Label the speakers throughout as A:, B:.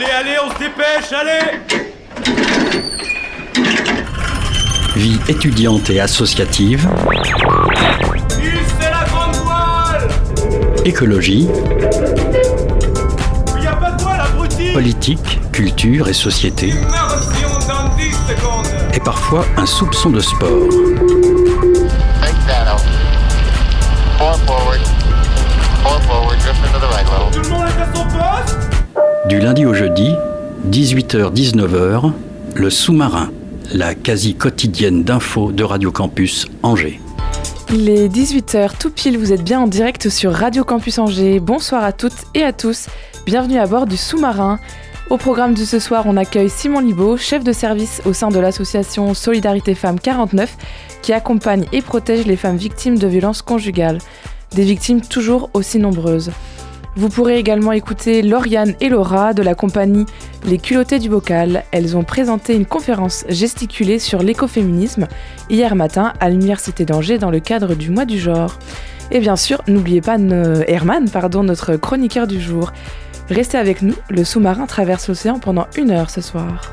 A: Allez, allez, on se dépêche, allez
B: Vie étudiante et associative.
A: la grande voile
B: Écologie.
A: Il a pas de voile, abruti
B: Politique, culture et société.
A: Immersion dans 10 secondes
B: Et parfois un soupçon de sport.
C: Big shadow. Four forward. Four forward. Drift into the right level.
A: Tout le monde est à son poste
B: Du lundi au jeudi, 18h-19h, le sous-marin, la quasi quotidienne d'infos de Radio Campus Angers.
D: Il est 18h tout pile, vous êtes bien en direct sur Radio Campus Angers. Bonsoir à toutes et à tous, bienvenue à bord du sous-marin. Au programme de ce soir, on accueille Simon Libaud, chef de service au sein de l'association Solidarité Femmes 49, qui accompagne et protège les femmes victimes de violences conjugales. Des victimes toujours aussi nombreuses. Vous pourrez également écouter Lauriane et Laura de la compagnie Les Culottés du Bocal. Elles ont présenté une conférence gesticulée sur l'écoféminisme hier matin à l'Université d'Angers dans le cadre du mois du genre. Et bien sûr, n'oubliez pas Herman, pardon, notre chroniqueur du jour. Restez avec nous, le sous-marin traverse l'océan pendant une heure ce soir.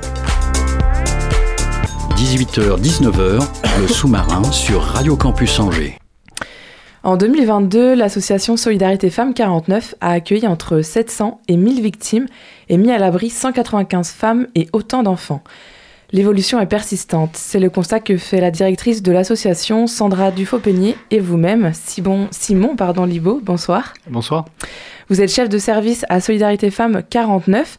B: 18h-19h, le sous-marin sur Radio Campus Angers.
D: En 2022, l'association Solidarité Femmes 49 a accueilli entre 700 et 1000 victimes et mis à l'abri 195 femmes et autant d'enfants. L'évolution est persistante, c'est le constat que fait la directrice de l'association Sandra Dufaux-Peigné et vous-même, Simon, Simon pardon, Libaud, bonsoir.
E: Bonsoir.
D: Vous êtes chef de service à Solidarité Femmes 49.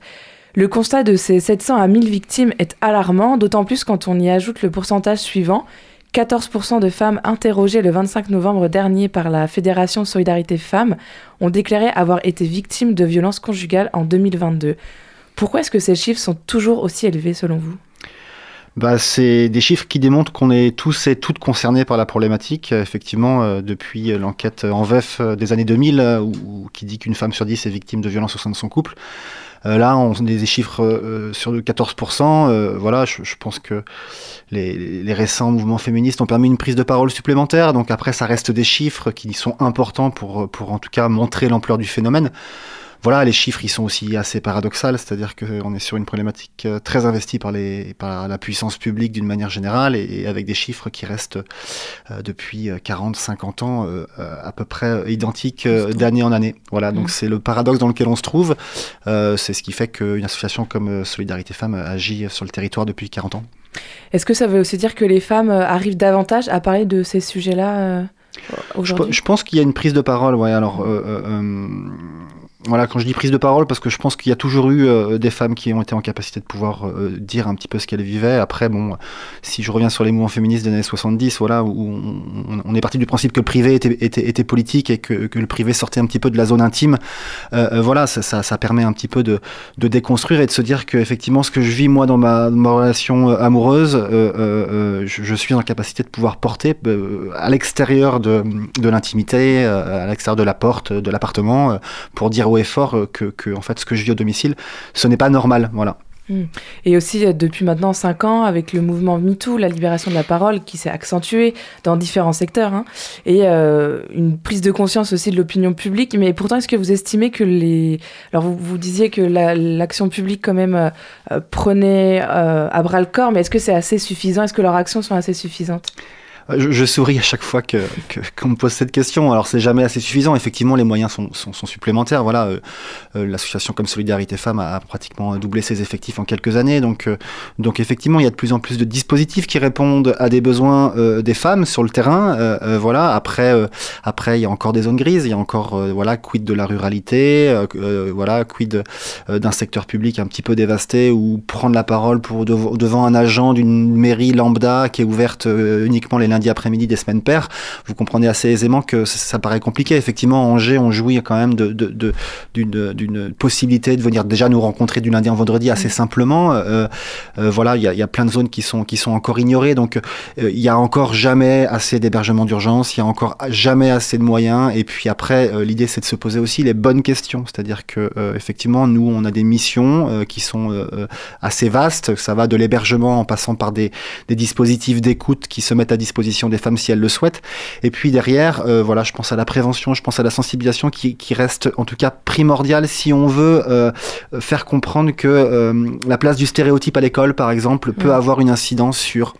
D: Le constat de ces 700 à 1000 victimes est alarmant, d'autant plus quand on y ajoute le pourcentage suivant. 14% de femmes interrogées le 25 novembre dernier par la Fédération Solidarité Femmes ont déclaré avoir été victimes de violences conjugales en 2022. Pourquoi est-ce que ces chiffres sont toujours aussi élevés selon vous?
E: Bah, c'est des chiffres qui démontrent qu'on est tous et toutes concernés par la problématique. Euh, Effectivement, euh, depuis euh, l'enquête en VEF des années 2000, euh, où, qui dit qu'une femme sur dix est victime de violences au sein de son couple, là, on a des chiffres euh, sur le 14%. euh, voilà, je, je pense que les, les récents mouvements féministes ont permis une prise de parole supplémentaire. Donc après, ça reste des chiffres qui sont importants pour, pour en tout cas montrer l'ampleur du phénomène. Voilà, les chiffres, ils sont aussi assez paradoxaux, c'est-à-dire qu'on est sur une problématique euh, très investie par, les, par la puissance publique d'une manière générale et, et avec des chiffres qui restent euh, depuis 40-50 ans euh, euh, à peu près identiques euh, d'année en année. Voilà, donc
D: Mhm.
E: c'est le paradoxe dans lequel on se trouve. C'est ce qui fait qu'une association comme Solidarité Femmes agit sur le territoire depuis 40 ans.
D: Est-ce que ça veut aussi dire que les femmes arrivent davantage à parler de ces sujets-là
E: Je,
D: aujourd'hui?
E: je pense qu'il y a une prise de parole, ouais. Alors, euh, euh, euh, voilà, quand je dis prise de parole, parce que je pense qu'il y a toujours eu euh, des femmes qui ont été en capacité de pouvoir euh, dire un petit peu ce qu'elles vivaient. Après, bon, si je reviens sur les mouvements féministes des années 70, voilà, où on, est parti du principe que le privé était, politique et que, le privé sortait un petit peu de la zone intime. Euh, voilà, ça, permet un petit peu de, déconstruire et de se dire que effectivement, ce que je vis moi dans ma, relation amoureuse, je, suis en capacité de pouvoir porter à l'extérieur de, de l'intimité, à l'extérieur de la porte de l'appartement, pour dire fort euh, que, que en fait ce que je vis au domicile, ce n'est pas normal. Voilà.
D: Et aussi, euh, depuis maintenant 5 ans, avec le mouvement MeToo, la libération de la parole qui s'est accentuée dans différents secteurs, hein, et euh, une prise de conscience aussi de l'opinion publique. Mais pourtant, est-ce que vous estimez que les... Alors, vous, vous disiez que la- l'action publique, quand même, prenait à bras le corps, mais est-ce que c'est assez suffisant? Est-ce que leurs actions sont assez suffisantes?
E: Je, je souris à chaque fois que qu'on me pose cette question. Alors c'est jamais assez suffisant. Effectivement, les moyens sont, sont, sont supplémentaires. Voilà, euh, euh, l'association comme Solidarité Femmes a, pratiquement doublé ses effectifs en quelques années. Donc euh, donc effectivement, il y a de plus en plus de dispositifs qui répondent à des besoins euh, des femmes sur le terrain. Euh, euh, voilà. Après après, il y a encore des zones grises. Il y a encore voilà quid de la ruralité. voilà quid d'un secteur public un petit peu dévasté ou prendre la parole pour dev- devant un agent d'une mairie lambda qui est ouverte uniquement les lundi après-midi des semaines paires, vous comprenez assez aisément que ça, ça paraît compliqué. Effectivement, Angers, on jouit quand même de, de, de- d'une, d'une possibilité de venir déjà nous rencontrer du lundi en vendredi assez simplement. Euh, euh, voilà, il y a, y a plein de zones qui sont, qui sont encore ignorées. Donc, euh, il y a encore jamais assez d'hébergement d'urgence, il y a encore jamais assez de moyens. Et puis après, l'idée, c'est de se poser aussi les bonnes questions. C'est-à-dire que, effectivement, nous, on a des missions qui sont assez vastes. Ça va de l'hébergement en passant par des, des dispositifs d'écoute qui se mettent à disposition des femmes si elles le souhaitent. Et puis derrière, euh, voilà, je pense à la prévention, je pense à la sensibilisation qui, qui reste en tout cas primordiale si on veut euh, faire comprendre que euh, la place du stéréotype à l'école, par exemple, peut
D: Mm.
E: avoir une incidence sur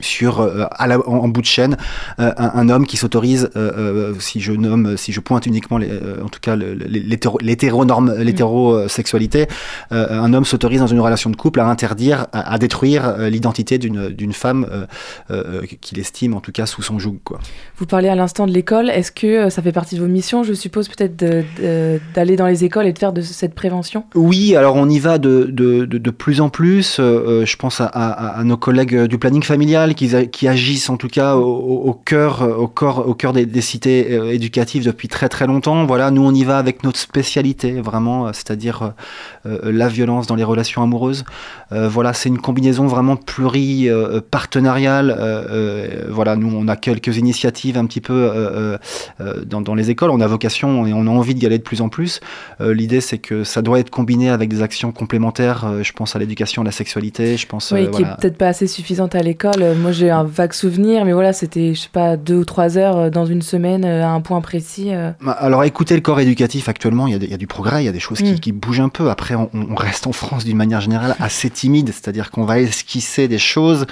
E: sur euh, à la- en, en bout de chaîne euh, un, un homme qui s'autorise euh, si je nomme si je pointe uniquement les, en tout cas l'hétéronorme l'hétérosexualité un homme s'autorise dans une relation de couple à interdire à, à détruire l'identité d'une d'une femme qu'il estime en tout cas sous son joug quoi
D: Vous parlez à l'instant de l'école. Est-ce que ça fait partie de vos missions, je suppose, peut-être d'aller dans les écoles et de faire de cette prévention?
E: Oui, alors on y va de, de, de, de plus en plus. Je pense à, à, à nos collègues du planning familial qui, agissent en tout cas au, cœur, au corps, au cœur des, des cités euh, éducatives depuis très très longtemps. Voilà, nous on y va avec notre spécialité vraiment, euh, c'est-à-dire euh, la violence dans les relations amoureuses. Euh, voilà, c'est une combinaison vraiment pluri-partenariale. voilà, nous on a quelques initiatives un petit peu dans, dans les écoles. On a vocation et on a envie d'y aller de plus en plus. L'idée, c'est que ça doit être combiné avec des actions complémentaires. Je pense à l'éducation, à la sexualité. Je pense.
D: Oui, qui
E: voilà.
D: est peut-être pas assez suffisante à l'école. Moi, j'ai un vague souvenir, mais voilà, c'était, je sais pas, deux ou trois heures euh, dans une semaine euh, à un point précis. euh.
E: Bah, Alors, écoutez le corps éducatif actuellement, il y a, y du progrès, il y a des choses qui,
D: Mm.
E: qui bougent un peu. Après, on, on reste en France d'une manière générale assez timide, c'est-à-dire qu'on va esquisser des choses.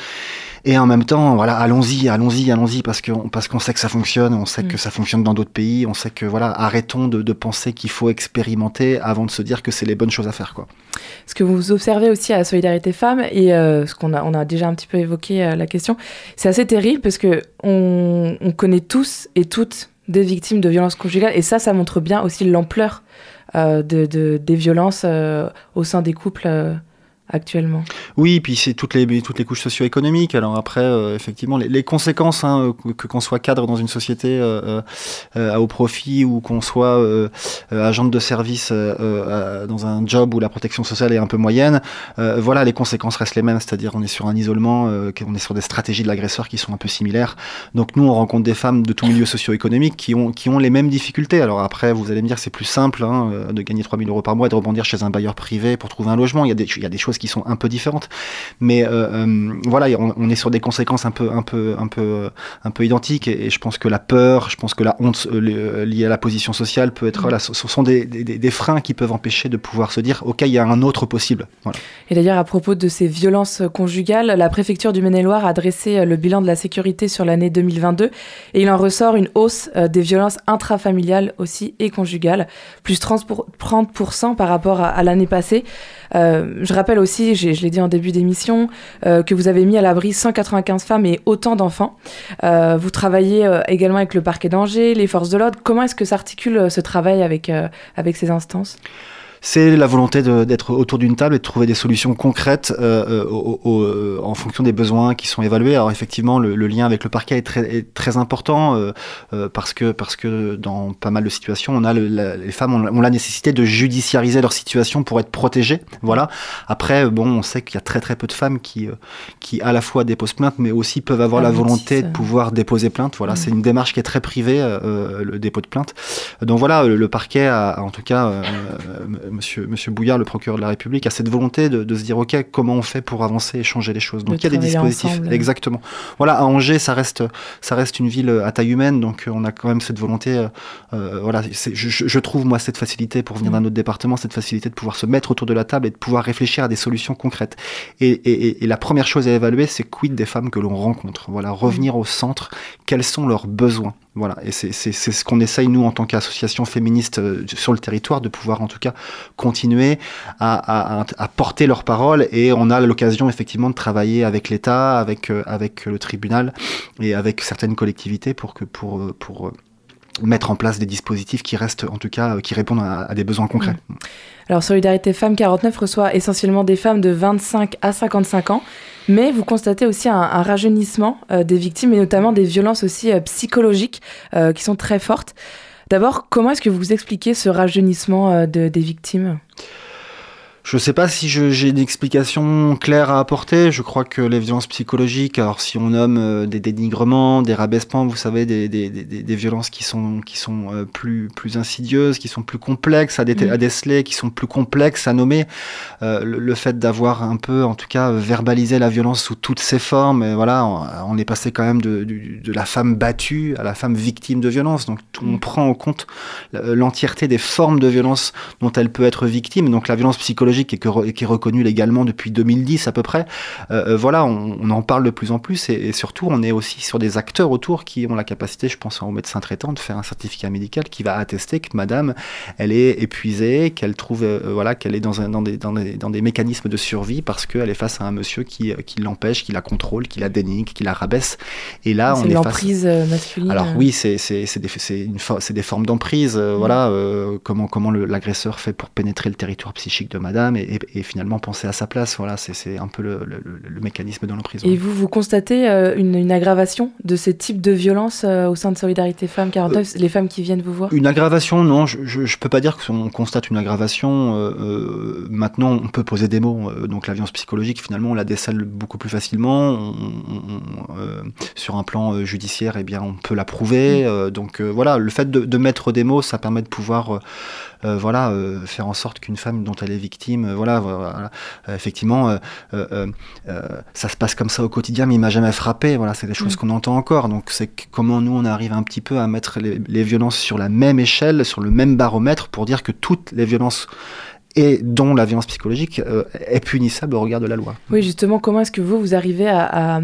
E: Et en même temps, voilà, allons-y, allons-y, allons-y, parce qu'on parce qu'on sait que ça fonctionne, on sait
D: Mm.
E: que ça fonctionne dans d'autres pays, on sait que voilà, arrêtons de, de penser qu'il faut expérimenter avant de se dire que c'est les bonnes choses à faire, quoi.
D: Ce que vous observez aussi à Solidarité Femmes, et euh, ce qu'on a, on a déjà un petit peu évoqué euh, la question, c'est assez terrible parce que on, on connaît tous et toutes des victimes de violences conjugales, et ça, ça montre bien aussi l'ampleur euh, de, de- des violences euh, au sein des couples euh, actuellement.
E: Oui, puis c'est toutes les, toutes les couches socio-économiques. Alors après, euh, effectivement, les, conséquences, hein, que, qu'on soit cadre dans une société euh, euh, à haut profit ou qu'on soit euh, agente de service dans un job où la protection sociale est un peu moyenne, voilà, les conséquences restent les mêmes. C'est-à-dire, on est sur un isolement, on est sur des stratégies de l'agresseur qui sont un peu similaires. Donc nous, on rencontre des femmes de tout milieu socio-économique qui ont, qui ont les mêmes difficultés. Alors après, vous allez me dire, c'est plus simple hein, de gagner 3000 euros par mois et de rebondir chez un bailleur privé pour trouver un logement. Il y a des, il y a des choses qui sont un peu différentes. Mais euh, euh, voilà, on, on est sur des conséquences un peu, un peu, un peu, un peu identiques. Et, et je pense que la peur, je pense que la honte euh, li- euh, liée à la position sociale peut être, voilà, ce, ce sont des, des, des freins qui peuvent empêcher de pouvoir se dire, ok, il y a un autre possible. Voilà.
D: Et d'ailleurs, à propos de ces violences conjugales, la préfecture du Maine-et-Loire a dressé euh, le bilan de la sécurité sur l'année 2022 et il en ressort une hausse euh, des violences intrafamiliales aussi et conjugales, plus 30%, pour- 30% par rapport à, à l'année passée. Euh, je rappelle aussi, je l'ai dit en début d'émission, euh, que vous avez mis à l'abri 195 femmes et autant d'enfants. Euh, vous travaillez également avec le parquet d'Angers, les forces de l'ordre. Comment est-ce que s'articule ce travail avec, avec ces instances?
E: C'est la volonté d'être autour d'une table et de trouver des solutions concrètes euh, euh, au- au- euh, en fonction des besoins qui sont évalués. Alors effectivement, le, le lien avec le parquet est très, est très important euh, euh, parce que parce que dans pas mal de situations, on a le- la- les femmes ont, ont la nécessité de judiciariser leur situation pour être protégées. Voilà. Après, bon, on sait qu'il y a très très peu de femmes qui euh, qui à la fois déposent plainte, mais aussi peuvent avoir la volonté de
D: euh.
E: pouvoir déposer plainte. Voilà,
D: Mm.
E: c'est une démarche qui est très privée, euh, le dépôt de plainte. Donc voilà, le, le parquet a, en tout cas, euh, euh, monsieur, monsieur Bouillard, le procureur de la République, a cette volonté de, de se dire, OK, comment on fait pour avancer et changer les choses. Donc
D: De
E: il y a des dispositifs.
D: ensemble.
E: Exactement. Voilà, à Angers, ça reste, ça reste une ville à taille humaine, donc euh, on a quand même cette volonté, euh, euh, voilà, je, je- trouve, moi, cette facilité pour venir
D: Mm.
E: d'un autre département, cette facilité de pouvoir se mettre autour de la table et de pouvoir réfléchir à des solutions concrètes. Et, et- et- et la première chose à évaluer, c'est quid des femmes que l'on rencontre? Voilà, revenir au centre, quels sont leurs besoins? Voilà, et c'est ce qu'on essaye, nous, en tant qu'association féministe euh, sur le territoire, de pouvoir en tout cas continuer à, à- porter leurs paroles. Et on a l'occasion, effectivement, de travailler avec l'État, avec, euh, avec le tribunal et avec certaines collectivités pour, que, pour, euh, pour mettre en place des dispositifs qui restent, en tout cas, euh, qui répondent à, des besoins concrets.
D: Alors Solidarité Femmes 49 reçoit essentiellement des femmes de 25 à 55 ans, mais vous constatez aussi un, un rajeunissement euh, des victimes et notamment des violences aussi euh, psychologiques qui sont très fortes. D'abord, comment est-ce que vous expliquez ce rajeunissement de- des victimes?
E: Je ne sais pas si j'ai une explication claire à apporter. Je crois que les violences psychologiques, alors si on nomme euh, des dénigrements, des rabaissements, vous savez, des, des, des, des violences qui sont, qui sont euh, plus, plus insidieuses, qui sont plus complexes à, dé mmh. à déceler, qui sont plus complexes à nommer. Euh, le, le, fait d'avoir un peu, en tout cas, verbalisé la violence sous toutes ses formes, et voilà, on, on, est passé quand même de, de, de, la femme battue à la femme victime de violence. Donc on mmh. prend en compte l'entièreté des formes de violence dont elle peut être victime. Donc la violence psychologique qui est, que, qui est reconnu légalement depuis 2010 à peu près. Euh, euh, voilà, on, on, en parle de plus en plus et, et, surtout on est aussi sur des acteurs autour qui ont la capacité, je pense aux médecins traitants, de faire un certificat médical qui va attester que madame, elle est épuisée, qu'elle trouve, euh, voilà, qu'elle est dans, un, dans, des, dans, des, dans, des, mécanismes de survie parce qu'elle est face à un monsieur qui, qui l'empêche, qui la contrôle, qui la dénigre, qui la rabaisse. Et là,
D: on
E: est
D: l'emprise face... masculine.
E: Alors oui, c'est des, des formes d'emprise. Mmh. Voilà, comment, comment l'agresseur fait pour pénétrer le territoire psychique de madame et, et, finalement penser à sa place. Voilà, c'est un peu le, le, le mécanisme dans l'emprise.
D: Et vous, vous constatez euh, une, une, aggravation de ces types de violences euh, au sein de Solidarité Femmes 49, euh, les femmes qui viennent vous voir?
E: Une aggravation, non, je ne peux pas dire qu'on constate une aggravation. Maintenant, on peut poser des mots. donc la violence psychologique, finalement, on la décèle beaucoup plus facilement. On, on, sur un plan judiciaire, eh bien, on peut la prouver. Mmh. donc voilà, le fait de, de, mettre des mots, ça permet de pouvoir voilà, faire en sorte qu'une femme dont elle est victime, euh, voilà, voilà effectivement, ça se passe comme ça au quotidien, mais il m'a jamais frappé. Voilà, c'est des choses mmh. qu'on entend encore. Donc c'est comment nous on arrive un petit peu à mettre les, les violences sur la même échelle, sur le même baromètre, pour dire que toutes les violences et dont la violence psychologique euh, est punissable au regard de la loi.
D: Oui, justement, comment est-ce que vous, vous arrivez à, à,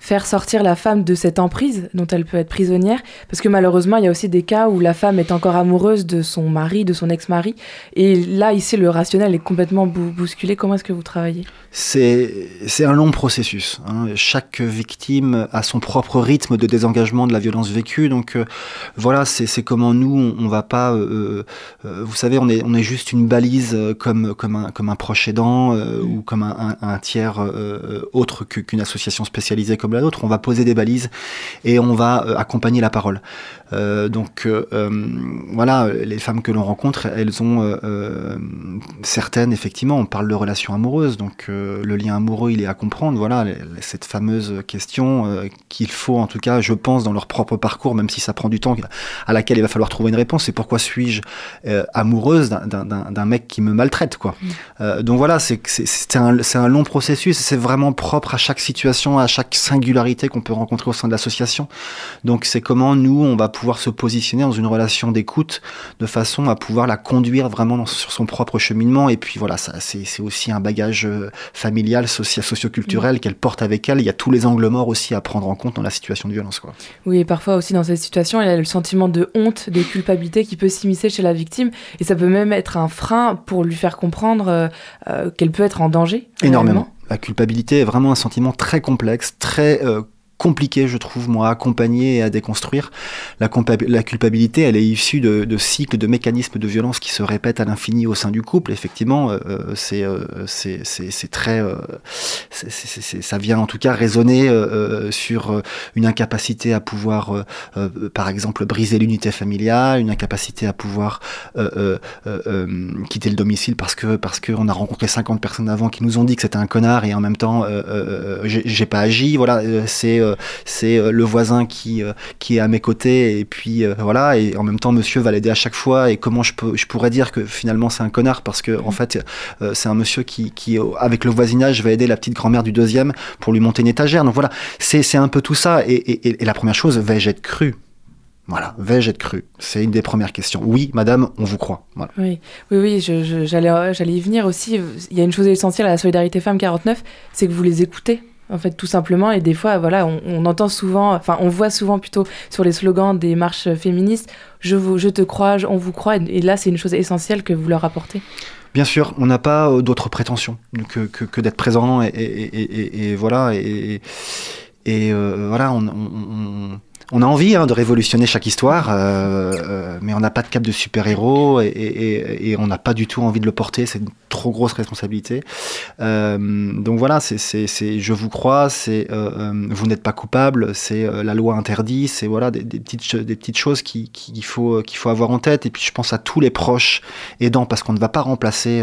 D: faire sortir la femme de cette emprise dont elle peut être prisonnière Parce que malheureusement, il y a aussi des cas où la femme est encore amoureuse de son mari, de son ex-mari, et là, ici, le rationnel est complètement bousculé. Comment est-ce que vous travaillez?
E: C'est un long processus. Hein. Chaque victime a son propre rythme de désengagement de la violence vécue, donc euh, voilà, c'est comment nous, on, on va pas... Euh, euh, vous savez, on est, on est juste une balise comme, comme, un, comme un proche aidant ou comme un, un, tiers autre qu'une association spécialisée comme la nôtre. On va poser des balises et on va euh, accompagner la parole. Euh, donc euh, voilà, les femmes que l'on rencontre, elles ont euh, certaines, effectivement, on parle de relations amoureuses, donc le lien amoureux, il est à comprendre. Voilà, cette fameuse question qu'il faut, en tout cas, je pense, dans leur propre parcours, même si ça prend du temps, à laquelle il va falloir trouver une réponse. C'est pourquoi suis-je amoureuse d'un mec qui me maltraite, quoi. Mmh. donc voilà, c'est un, un long processus. C'est vraiment propre à chaque situation, à chaque singularité qu'on peut rencontrer au sein de l'association. Donc c'est comment nous, on va pouvoir se positionner dans une relation d'écoute de façon à pouvoir la conduire vraiment dans, sur son propre cheminement. Et puis voilà, c'est aussi un bagage euh, familial, social, socioculturel mmh. qu'elle porte avec elle. Il y a tous les angles morts aussi à prendre en compte dans la situation de violence. Quoi.
D: Oui, et parfois aussi dans cette situation, il y a le sentiment de honte, de culpabilité qui peut s'immiscer chez la victime. Et ça peut même être un frein pour lui faire comprendre euh, euh, qu'elle peut être en danger.
E: Énormément. La culpabilité est vraiment un sentiment très complexe, très euh, compliqué, je trouve, moi, à accompagner et à déconstruire. La, culpabilité, elle est issue de, cycles, de mécanismes de violence qui se répètent à l'infini au sein du couple. Effectivement, euh, c'est euh, c'est très... Euh, ça vient en tout cas résonner euh, sur une incapacité à pouvoir, euh, par exemple, briser l'unité familiale, une incapacité à pouvoir euh, quitter le domicile parce que parce qu'on a rencontré 50 personnes avant qui nous ont dit que c'était un connard et en même temps, j'ai pas agi. Voilà, c'est c'est euh, le voisin qui, euh, qui est à mes côtés et puis euh, voilà et en même temps monsieur va l'aider à chaque fois et comment je peux je pourrais dire que finalement c'est un connard parce que en fait c'est un monsieur qui, qui avec le voisinage va aider la petite grand-mère du deuxième pour lui monter une étagère donc voilà c'est un peu tout ça et, et, la première chose vais-je être cru? Voilà, vais-je être cru? C'est une des premières questions. Oui, madame, on vous croit.
D: Oui, oui, oui j'allais y venir aussi. Il y a une chose essentielle à la solidarité femme 49, c'est que vous les écoutez en fait tout simplement. Et des fois voilà on, on, entend souvent enfin on voit souvent plutôt sur les slogans des marches féministes je vous je te crois on vous croit et là c'est une chose essentielle que vous leur apportez.
E: Bien sûr, on n'a pas euh, d'autres prétentions que, que, d'être présent et, voilà et, euh, voilà on a envie hein, de révolutionner chaque histoire, euh, euh, mais on n'a pas de cap de super-héros et, et- et on n'a pas du tout envie de le porter. C'est une trop grosse responsabilité. Euh, donc voilà, c'est, je vous crois, c'est euh, vous n'êtes pas coupable, c'est la loi interdit, c'est voilà des, des petites des petites choses qui, qui- qu'il faut qu'il faut avoir en tête. Et puis je pense à tous les proches aidants parce qu'on ne va pas remplacer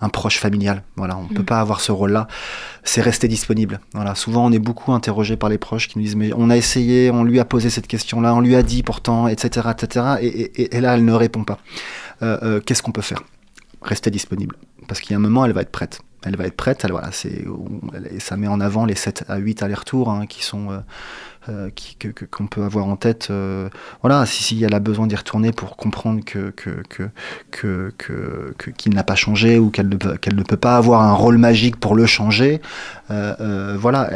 E: un proche familial. Voilà, on ne peut pas avoir ce rôle-là. C'est rester disponible. Voilà, souvent on est beaucoup interrogé par les proches qui nous disent mais on a essayé, on lui a posé cette question-là, on lui a dit pourtant, etc., etc. Et, là elle ne répond pas. Euh, euh, Qu'est-ce qu'on peut faire? Rester disponible parce qu'il y a un moment elle va être prête. Elle va être prête. Elle, c'est ça met en avant les 7 à 8 allers-retours hein, qui sont euh, euh, que- qu'on peut avoir en tête. euh, voilà, si, elle a besoin d'y retourner pour comprendre que qu'il n'a pas changé ou qu'elle ne peut pas avoir un rôle magique pour le changer. voilà,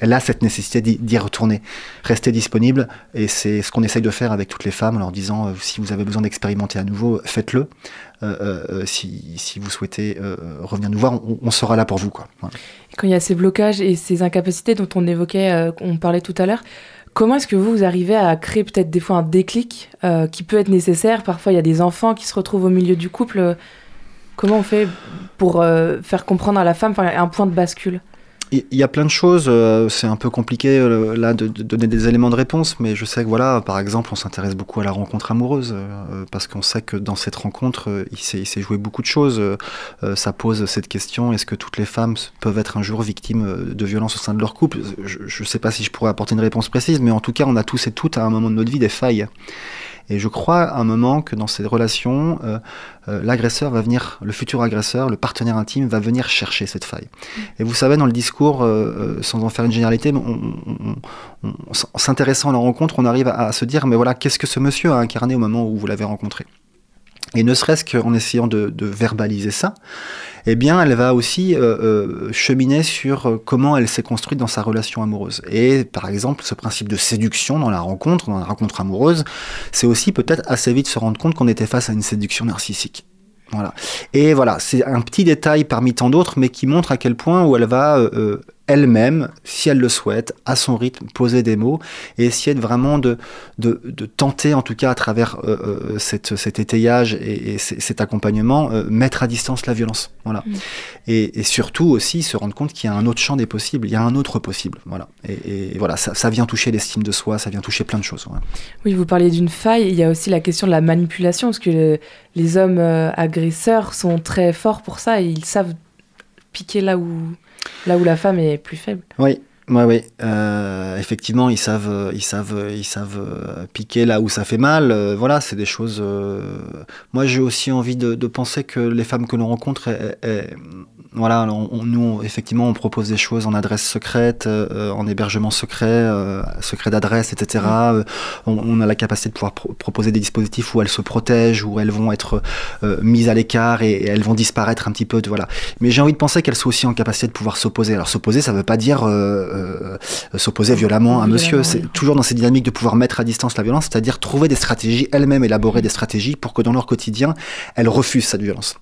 E: elle, a cette nécessité d'y d'y retourner, rester disponible et c'est ce qu'on essaye de faire avec toutes les femmes en leur disant si vous avez besoin d'expérimenter à nouveau, faites-le. Euh, euh, euh, si, vous souhaitez revenir nous voir, on, sera là pour vous. Quoi.
D: Quand il y a ces blocages et ces incapacités dont on évoquait, on parlait tout à l'heure, comment est-ce que vous, vous arrivez à créer peut-être des fois un déclic qui peut être nécessaire? Parfois, il y a des enfants qui se retrouvent au milieu du couple. Comment on fait pour faire comprendre à la femme un point de bascule?
E: Il y a plein de choses, euh, c'est un peu compliqué euh, là de, donner des éléments de réponse, mais je sais que voilà, par exemple, on s'intéresse beaucoup à la rencontre amoureuse, euh, parce qu'on sait que dans cette rencontre, il s'est joué beaucoup de choses. Ça pose cette question, est-ce que toutes les femmes peuvent être un jour victimes de violences au sein de leur couple? Je ne sais pas si je pourrais apporter une réponse précise, mais en tout cas, on a tous et toutes à un moment de notre vie des failles. Et je crois à un moment que dans ces relations, euh, euh, l'agresseur va venir, le futur agresseur, le partenaire intime va venir chercher cette faille. Et vous savez, dans le discours, euh, sans en faire une généralité, on, en s'intéressant à la rencontre, on arrive à se dire, mais voilà, qu'est-ce que ce monsieur a incarné au moment où vous l'avez rencontré? Et ne serait-ce qu'en essayant de, verbaliser ça, eh bien, elle va aussi euh, euh, cheminer sur euh, comment elle s'est construite dans sa relation amoureuse. Et par exemple, ce principe de séduction dans la rencontre, dans la rencontre amoureuse, c'est aussi peut-être assez vite se rendre compte qu'on était face à une séduction narcissique. Voilà. Et voilà, c'est un petit détail parmi tant d'autres, mais qui montre à quel point où elle va elle-même, si elle le souhaite, à son rythme, poser des mots et essayer de vraiment de, de, de tenter, en tout cas à travers euh, euh, cette, cet étayage et, cet accompagnement, euh, mettre à distance la violence. Voilà.
D: Mm.
E: Et, et surtout aussi se rendre compte qu'il y a un autre champ des possibles, il y a un autre possible. Voilà. Et, et voilà, ça, ça vient toucher l'estime de soi, ça vient toucher plein de choses. ouais.
D: Oui, vous parliez d'une faille, il y a aussi la question de la manipulation, parce que le- les hommes agresseurs sont très forts pour ça et ils savent piquer là où, là où la femme est plus faible.
E: Oui, ouais, oui. Euh, effectivement, ils savent, euh, ils savent, euh, ils savent euh, piquer là où ça fait mal. Euh, voilà, c'est des choses. euh, Moi, j'ai aussi envie de, de penser que les femmes que l'on rencontre, elles- elles- voilà, on, on- nous, effectivement, on propose des choses en adresse secrète, euh, en hébergement secret, euh, secret d'adresse, etc. Euh, on, on a la capacité de pouvoir pro- proposer des dispositifs où elles se protègent, où elles vont être euh, mises à l'écart et, et elles vont disparaître un petit peu. De, voilà. Mais j'ai envie de penser qu'elles sont aussi en capacité de pouvoir s'opposer. Alors s'opposer, ça ne veut pas dire s'opposer violemment à monsieur. C'est toujours dans cette dynamique de pouvoir mettre à distance la violence, c'est-à-dire trouver des stratégies, elles-mêmes élaborer des stratégies pour que dans leur quotidien, elles refusent cette violence.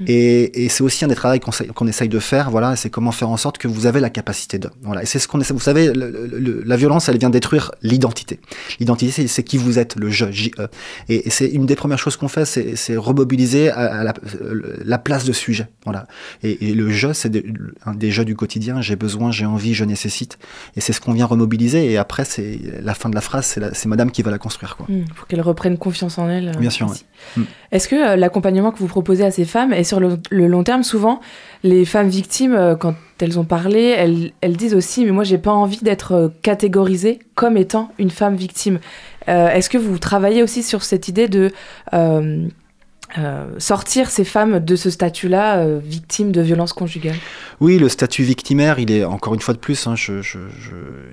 D: Mm.
E: Et, et c'est aussi un des travaux qu'on essaye de faire. Voilà, c'est comment faire en sorte que vous avez la capacité de. Voilà. Et c'est ce qu'on essaie. Vous savez, le- le- le- la violence, elle vient détruire l'identité. L'identité, c'est- qui vous êtes, le je, J-E. Et, et c'est une des premières choses qu'on fait, c'est c'est remobiliser à, à la, la place de sujet. Voilà. Et, et le je, c'est des- un des jeux du quotidien. J'ai besoin, j'ai envie, je nécessite. Et c'est ce qu'on vient remobiliser. Et après, c'est la fin de la phrase, c'est la- c'est Madame qui va la construire. Quoi.
D: Mm, pour qu'elles reprennent confiance en elles. euh,
E: Bien sûr,
D: aussi.
E: ouais. Mm.
D: Est-ce que euh, l'accompagnement que vous proposez à ces femmes est sur le, le long terme? Souvent, les femmes victimes, euh, quand elles ont parlé, elles, elles disent aussi Mais moi, j'ai pas envie d'être catégorisée comme étant une femme victime. Euh, Est-ce que vous travaillez aussi sur cette idée de. euh, euh, sortir ces femmes de ce statut-là, euh, victimes de violences conjugales
E: Oui, le statut victimaire, il est encore une fois de plus, hein,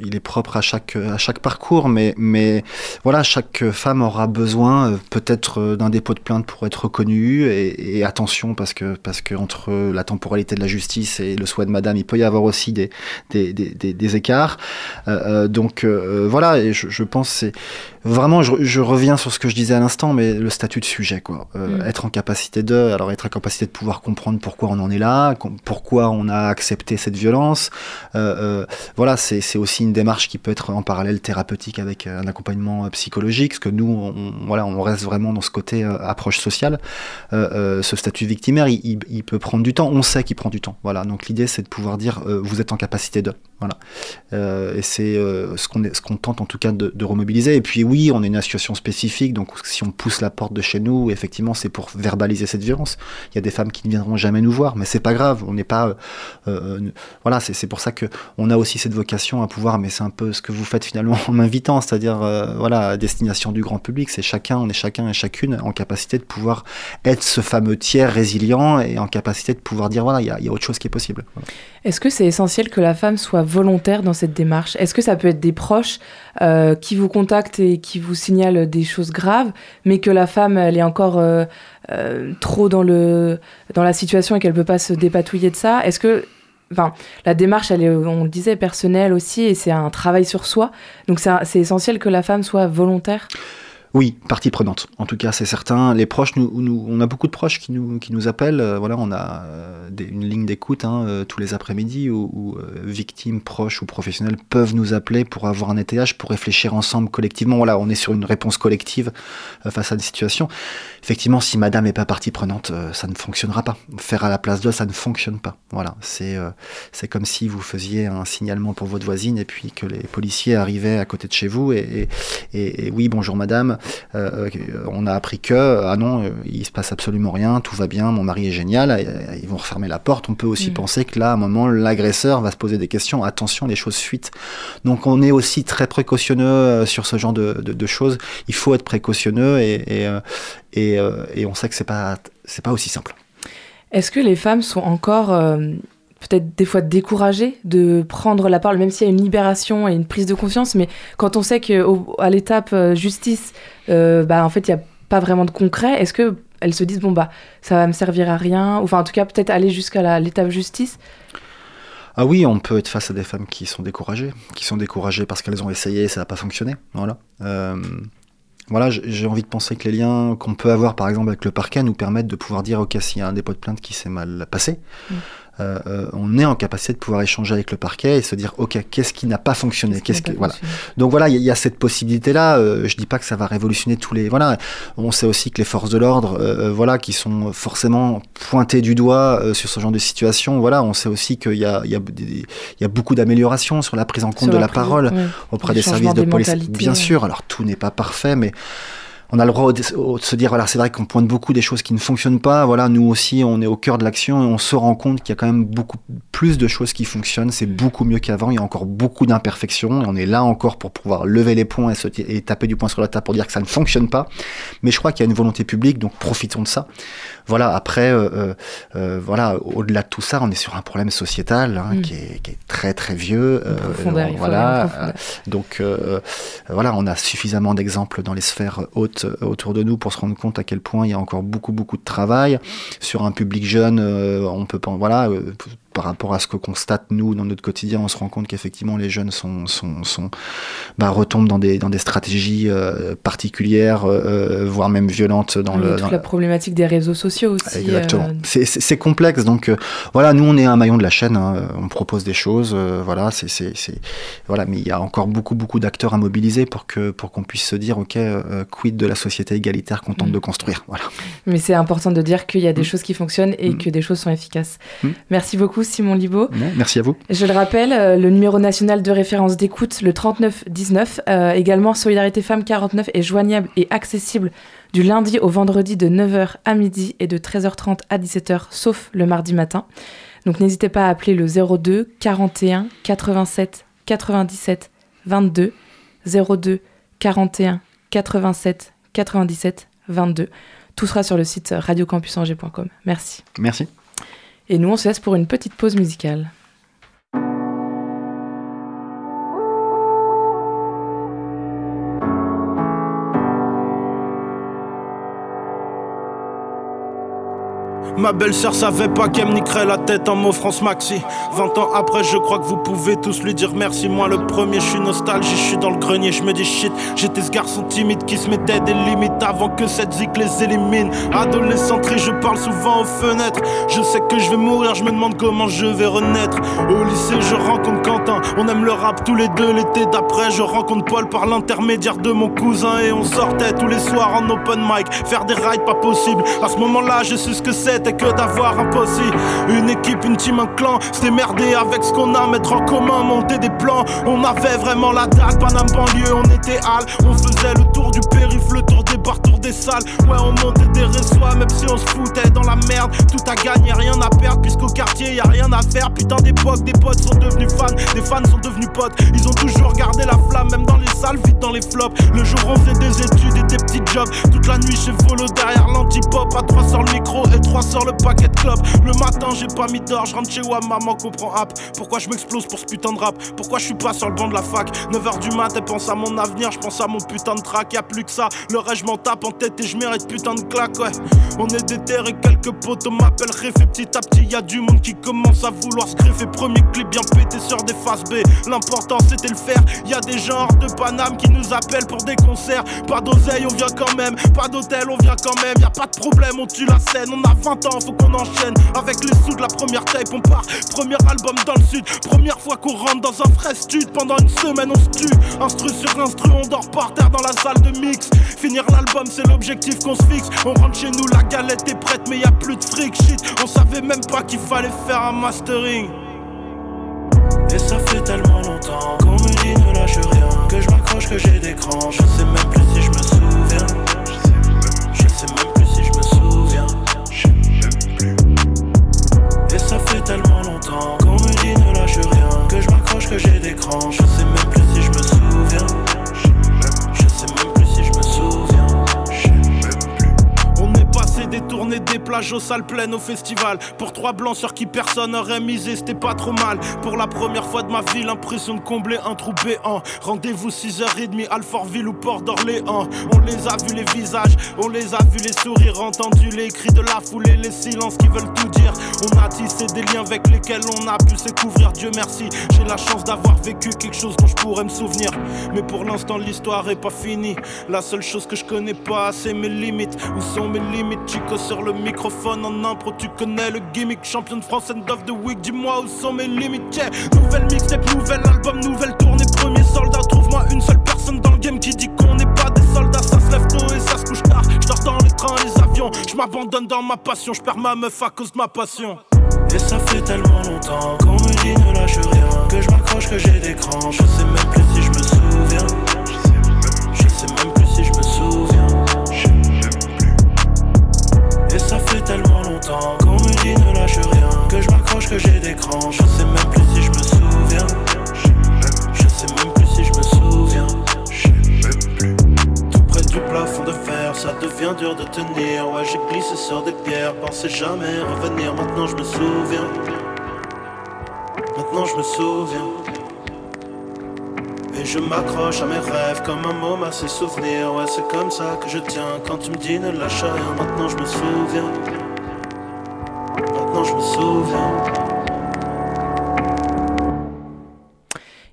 E: il est propre à chaque parcours, mais voilà, chaque femme aura besoin euh, peut-être euh, d'un dépôt de plainte pour être reconnue et, attention parce que que entre la temporalité de la justice et le souhait de Madame, il peut y avoir aussi des écarts. Donc voilà, et je, pense c'est vraiment, je, je reviens sur ce que je disais à l'instant, mais le statut de sujet, quoi. Euh,
D: Mm.
E: Être en capacité de, alors être en capacité de pouvoir comprendre pourquoi on en est là, pourquoi on a accepté cette violence. Euh, euh, voilà, c'est aussi une démarche qui peut être en parallèle thérapeutique avec un accompagnement psychologique, parce que nous, on, voilà, on reste vraiment dans ce côté approche sociale. Ce statut victimaire, il, il- il peut prendre du temps. On sait qu'il prend du temps. Voilà, donc l'idée, c'est de pouvoir dire, vous êtes en capacité de. Voilà. Euh, et c'est euh, ce qu'on tente en tout cas de, remobiliser. Et puis oui, on est une association spécifique, donc si on pousse la porte de chez nous, effectivement, c'est pour verbaliser cette violence. Il y a des femmes qui ne viendront jamais nous voir, mais c'est pas grave. On n'est pas, euh, euh, voilà, c'est pour ça que on a aussi cette vocation à pouvoir. Mais c'est un peu ce que vous faites finalement en m'invitant, c'est-à-dire voilà, à destination du grand public. C'est chacun, on est chacun et chacune en capacité de pouvoir être ce fameux tiers résilient et en capacité de pouvoir dire voilà, il y y a autre chose qui est possible.
D: Est-ce que c'est essentiel que la femme soit volontaire dans cette démarche? Est-ce que ça peut être des proches euh, qui vous contactent et qui vous signalent des choses graves, mais que la femme, elle est encore euh, euh, trop dans, le, dans la situation et qu'elle peut pas se dépatouiller de ça? Est-ce que... Enfin, la démarche, on le disait, personnelle aussi, et c'est un travail sur soi. Donc c'est essentiel que la femme soit volontaire?
E: Oui, partie prenante. En tout cas, c'est certain. Les proches, nous, nous- on a beaucoup de proches qui nous, qui nous appellent. Euh, voilà, on a euh, une ligne d'écoute hein, euh, tous les après-midi où, où, victimes, proches ou professionnels peuvent nous appeler pour avoir un étayage, pour réfléchir ensemble collectivement. Voilà, on est sur une réponse collective face à des situations. Effectivement, si Madame n'est pas partie prenante, ça ne fonctionnera pas. Faire à la place d'eux, ça ne fonctionne pas. Voilà, c'est c'est comme si vous faisiez un signalement pour votre voisine et puis que les policiers arrivaient à côté de chez vous et, et- et- et oui, bonjour Madame. Euh, euh, on a appris que, ah non, euh, il se passe absolument rien, tout va bien, mon mari est génial, ils vont refermer la porte. On peut aussi
D: Mm.
E: penser que là, à un moment, l'agresseur va se poser des questions. Attention, les choses fuitent. Donc on est aussi très précautionneux sur ce genre de, de- de choses. Il faut être précautionneux et, et, et, et on sait que c'est pas, c'est pas aussi simple.
D: Est-ce que les femmes sont encore peut-être des fois découragées de prendre la parole, même s'il y a une libération et une prise de conscience, mais quand on sait qu'à l'étape euh, justice, euh, bah, en fait, il n'y a pas vraiment de concret, est-ce que elles se disent, bon, bah, ça va me servir à rien, ou enfin, en tout cas, peut-être aller jusqu'à l'étape justice?
E: Ah oui, on peut être face à des femmes qui sont découragées, qui sont découragées parce qu'elles ont essayé et ça n'a pas fonctionné. Voilà. Euh, voilà, j'ai envie de penser que les liens qu'on peut avoir, par exemple, avec le parquet, nous permettent de pouvoir dire, ok, s'il y a un dépôt de plainte qui s'est mal passé,
D: Mm.
E: Euh, euh, on est en capacité de pouvoir échanger avec le parquet et se dire, ok, qu'est-ce qui n'a pas fonctionné, qu'est-ce qui, voilà. Donc voilà, il y, a- il y a cette possibilité-là. euh, je dis pas que ça va révolutionner tous les. Voilà, on sait aussi que les forces de l'ordre, euh, voilà, qui sont forcément pointées du doigt sur ce genre de situation. Voilà, on sait aussi qu'il y a, il y a, y beaucoup d'améliorations sur la prise en compte de la, parole auprès
D: Le
E: des services de police. Bien sûr, alors tout n'est pas parfait, mais on a le droit de, se dire, voilà, c'est vrai qu'on pointe beaucoup des choses qui ne fonctionnent pas. Voilà, nous aussi, on est au cœur de l'action et on se rend compte qu'il y a quand même beaucoup plus de choses qui fonctionnent. C'est beaucoup mieux qu'avant. Il y a encore beaucoup d'imperfections et on est là encore pour pouvoir lever les et, se- et taper du poing sur la table pour dire que ça ne fonctionne pas. Mais je crois qu'il y a une volonté publique, donc profitons de ça. Voilà, après, euh, euh, euh, voilà, au-delà de tout ça, on est sur un problème sociétal hein,
D: Mm.
E: qui, est, qui est très très vieux.
D: Profondeur,
E: voilà, donc voilà, on a suffisamment d'exemples dans les sphères hautes autour de nous pour se rendre compte à quel point il y a encore beaucoup beaucoup de travail sur un public jeune. on peut pas, voilà, par rapport à ce que constate nous dans notre quotidien, on se rend compte qu'effectivement les jeunes sont, sont, sont bah, retombent dans des dans des stratégies euh, particulières, euh, voire même violentes dans
D: Oui,
E: le.
D: toute
E: dans
D: la problématique des réseaux sociaux aussi.
E: Exactement.
D: euh,
E: C'est- complexe, donc euh, voilà, nous on est un maillon de la chaîne, hein, on propose des choses, euh, voilà, c'est voilà, mais il y a encore beaucoup beaucoup d'acteurs à mobiliser pour que pour qu'on puisse se dire, ok, euh, quid de la société égalitaire qu'on tente
D: Mm.
E: de construire, voilà.
D: Mais c'est important de dire qu'il y a des
E: Mm.
D: choses qui fonctionnent et
E: Mm.
D: que des choses sont efficaces. Merci beaucoup Simon Libaud.
E: Merci à vous.
D: Je le rappelle, euh, le numéro national de référence d'écoute, le 3919, euh, également Solidarité Femmes 49 est joignable et accessible du lundi au vendredi de 9h à midi et de 13h30 à 17h, sauf le mardi matin. Donc n'hésitez pas à appeler le 02 41 87 97 22 02 41 87 97 22. Tout sera sur le site radiocampusangers.com. Merci.
E: Merci.
D: Et nous, on se laisse pour une petite pause musicale.
F: Ma belle-sœur savait pas qu'elle me niquerait la tête en mot France Maxi. 20 ans après, je crois que vous pouvez tous lui dire merci. Moi, le premier, je suis nostalgique, je suis dans le grenier, je me dis shit. J'étais ce garçon timide qui se mettait des limites avant que cette zik les élimine. Adolescent je parle souvent aux fenêtres. Je sais que je vais mourir, je me demande comment je vais renaître. Au lycée, je rencontre Quentin. On aime le rap tous les deux. L'été d'après, je rencontre Paul par l'intermédiaire de mon cousin. Et on sortait tous les soirs en open mic. Faire des rides pas possible. À ce moment-là, je sais ce que c'était que d'avoir un posse. Une équipe, une team, un clan. C'était merdé avec ce qu'on a, mettre en commun, monter des plans. On avait vraiment la dalle, Paname banlieue, on était hal. On faisait le tour du périph', le tour des bars, tour des salles. Ouais, on montait des réseaux, même si on se foutait dans la merde. Tout a gagné, rien à perdre, puisqu'au quartier y a rien à faire. Putain d'époque, des potes sont devenus fans, des fans sont devenus potes. Ils ont toujours gardé la flamme, même dans les salles, vite dans les flops. Le jour, on faisait des études et des petits jobs. Toute la nuit, chez Volo derrière l'antipop. À 3 sur le micro et 3 le paquet de club. Le matin, j'ai pas mis d'or, je rentre chez WAM, maman comprend app. Pourquoi je m'explose pour ce putain de rap? Pourquoi je suis pas sur le banc de la fac? 9h du mat, elle pense à mon avenir, je pense à mon putain de track. Y'a plus que ça, le reste, je m'en tape en tête et je mérite putain de claque, ouais. On est déterré, quelques potes m'appellent et petit à petit, y a du monde qui commence à vouloir se griffer. Premier clip bien pété sur des faces B. L'important c'était le faire. Y a des gens de Paname qui nous appellent pour des concerts. Pas d'oseille, on vient quand même. Pas d'hôtel, on vient quand même. Y a pas de problème, on tue la scène. On a 20 ans, faut qu'on enchaîne. Avec les sous de la première tape, on part. Premier album dans le sud. Première fois qu'on rentre dans un vrai stud. Pendant une semaine, on se tue. Instru sur instru, on dort par terre dans la salle de mix. Finir l'album, c'est l'objectif qu'on se fixe. On rentre chez nous, la galette est prête, mais y a plus de fric. Shit, on savait même pas qu'il fallait faire un mastering. Et ça fait tellement longtemps qu'on me dit ne lâche rien Que je m'accroche, que j'ai des crans Je sais même plus si je me souviens qu'on me dit ne lâche rien Que je m'accroche, que j'ai des crans. Je sais même plus si je me souviens. Je sais même plus si je me souviens. On est passé des tournées des plages aux salles pleines au festival. Pour trois blancs sur qui personne aurait misé, c'était pas trop mal. Pour la première fois de ma vie, l'impression de combler un trou béant. Rendez-vous 6h30, Alfortville ou Port d'Orléans. On les a vus les visages, on les a vus les sourires, entendu les cris de la foule et les silences qui veulent tout dire. On a tissé des liens avec lesquels on a pu se couvrir, Dieu merci. J'ai la chance d'avoir vécu quelque chose dont je pourrais me souvenir. Mais pour l'instant, l'histoire est pas finie. La seule chose que je connais pas, c'est mes limites. Où sont mes limites, Chico sur le microphone en impro, tu connais le gimmick. Champion de France and of the week, dis-moi où sont mes limites. Nouvelle mixtape, nouvel album, nouvelle tournée, premier soldat. Trouve-moi une seule personne dans le game qui dit qu'on n'est pas des soldats. Ça se lève tôt et ça se couche tard. Je dors dans les trains, les avions. Je m'abandonne dans ma passion, je perds ma meuf à cause de ma passion. Et ça fait tellement longtemps qu'on me dit ne lâche rien. Que je m'accroche, que j'ai des crans. Je sais même plus longtemps qu'on me dit ne lâche rien. Que je m'accroche, que j'ai des crans. Je sais même plus si je me souviens. Je sais même plus si je me souviens. Tout près du plafond de verre, ça devient dur de tenir. Ouais, j'ai glissé sur des pierres, pensais jamais revenir. Maintenant je me souviens. Maintenant je me souviens. Et je m'accroche à mes rêves comme un môme à ses souvenirs. Ouais, c'est comme ça que je tiens quand tu me dis ne lâche rien. Maintenant je me souviens.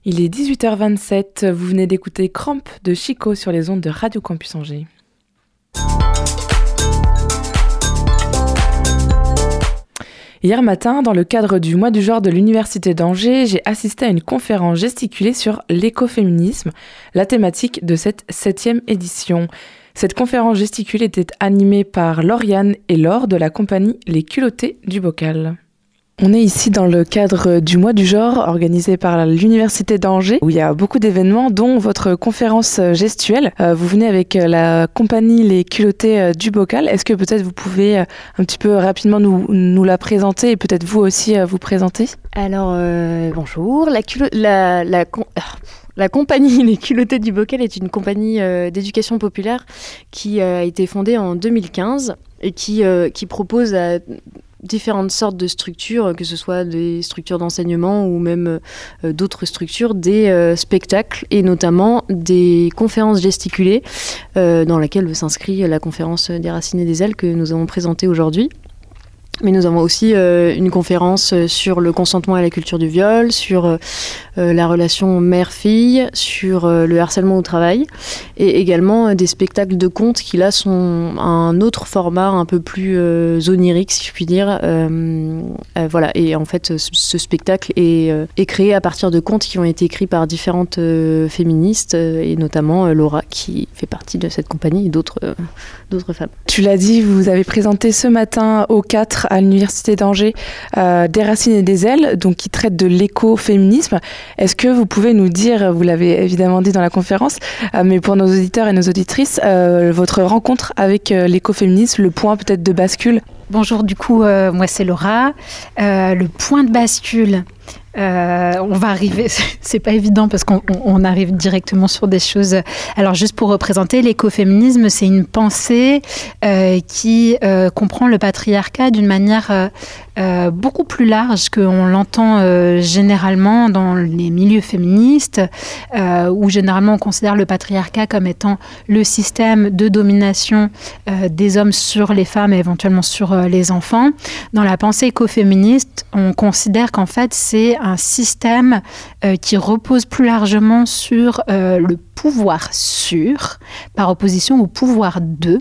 D: Il est 18h27, vous venez d'écouter Cramp de Chico sur les ondes de Radio Campus Angers. Hier matin, dans le cadre du mois du genre de l'Université d'Angers, j'ai assisté à une conférence gesticulée sur l'écoféminisme, la thématique de cette septième édition. Cette conférence gesticulée était animée par Lauriane et Laure de la compagnie Les Culottés du Bocal. On est ici dans le cadre du mois du genre organisé par l'Université d'Angers où il y a beaucoup d'événements dont votre conférence gestuelle. Euh, vous venez avec la compagnie Les Culottés euh, du Bocal. Est-ce que peut-être vous pouvez euh, un petit peu rapidement nous, la présenter et peut-être vous aussi vous présenter?
G: Alors bonjour, la, culo- la, la, con- ah, la compagnie Les Culottés du Bocal est une compagnie euh, d'éducation populaire qui euh, a été fondée en 2015 et qui, euh, qui propose à différentes sortes de structures, que ce soit des structures d'enseignement ou même d'autres structures, des spectacles et notamment des conférences gesticulées dans laquelle s'inscrit la conférence des racines et des ailes que nous avons présentée aujourd'hui. Mais nous avons aussi euh, une conférence euh, sur le consentement à la culture du viol, sur euh, la relation mère-fille, sur le harcèlement au travail, et également des spectacles de contes qui là sont un autre format un peu plus onirique, si je puis dire. Voilà, et en fait, ce, spectacle est, créé à partir de contes qui ont été écrits par différentes féministes, et notamment Laura, qui fait partie de cette compagnie, et d'autres femmes.
D: Tu l'as dit, vous avez présenté ce matin au 4 à l'Université d'Angers euh, Des racines et des ailes, donc qui traite de l'écoféminisme. Est-ce que vous pouvez nous dire, vous l'avez évidemment dit dans la conférence, euh, mais pour nos auditeurs et nos auditrices, euh, votre rencontre avec l'écoféminisme, le point peut-être de bascule?
H: Bonjour, du coup, moi c'est Laura. Le point de bascule, euh, on va arriver, c'est pas évident parce qu'on on- on arrive directement sur des choses. Alors, juste pour représenter, l'écoféminisme, c'est une pensée euh, qui euh, comprend le patriarcat d'une manière euh, beaucoup plus large qu'on l'entend euh, généralement dans les milieux féministes, euh, où généralement on considère le patriarcat comme étant le système de domination des hommes sur les femmes et éventuellement sur les enfants. Dans la pensée écoféministe, on considère qu'en fait c'est un système qui repose plus largement sur le pouvoir sur, par opposition au pouvoir de.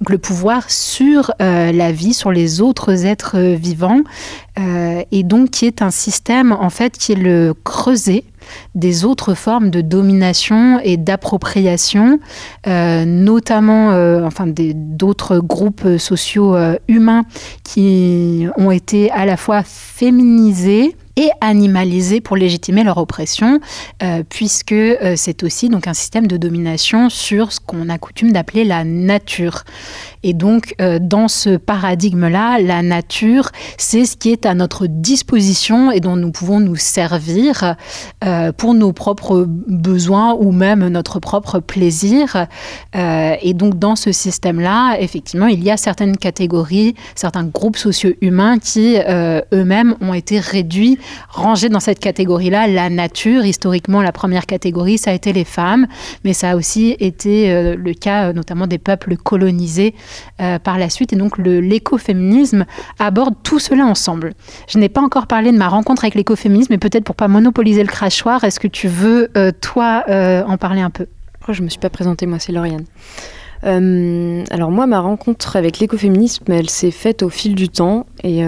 H: Donc le pouvoir sur euh, la vie, sur les autres êtres euh, vivants, euh, et donc qui est un système en fait qui est le creuset des autres formes de domination et d'appropriation, notamment enfin d'autres groupes sociaux humains qui ont été à la fois féminisés et animalisés pour légitimer leur oppression, euh, puisque euh, c'est aussi donc un système de domination sur ce qu'on a coutume d'appeler la nature. Et donc, euh, dans ce paradigme-là, la nature, c'est ce qui est à notre disposition et dont nous pouvons nous servir pour nos propres besoins ou même notre propre plaisir. Et donc, dans ce système-là, effectivement, il y a certaines catégories, certains groupes socio-humains qui euh, eux-mêmes ont été réduits, rangés dans cette catégorie-là. La nature, historiquement, la première catégorie, ça a été les femmes, mais ça a aussi été euh, le cas euh, notamment des peuples colonisés euh, par la suite. Et donc, l'écoféminisme aborde tout cela ensemble. Je n'ai pas encore parlé de ma rencontre avec l'écoféminisme, mais peut-être pour pas monopoliser le crachoir, est-ce que tu veux, toi, en parler un peu?
G: Pourquoi je me suis pas présentée Moi, c'est Lauriane. Alors moi, ma rencontre avec l'écoféminisme, elle s'est faite au fil du temps. Et,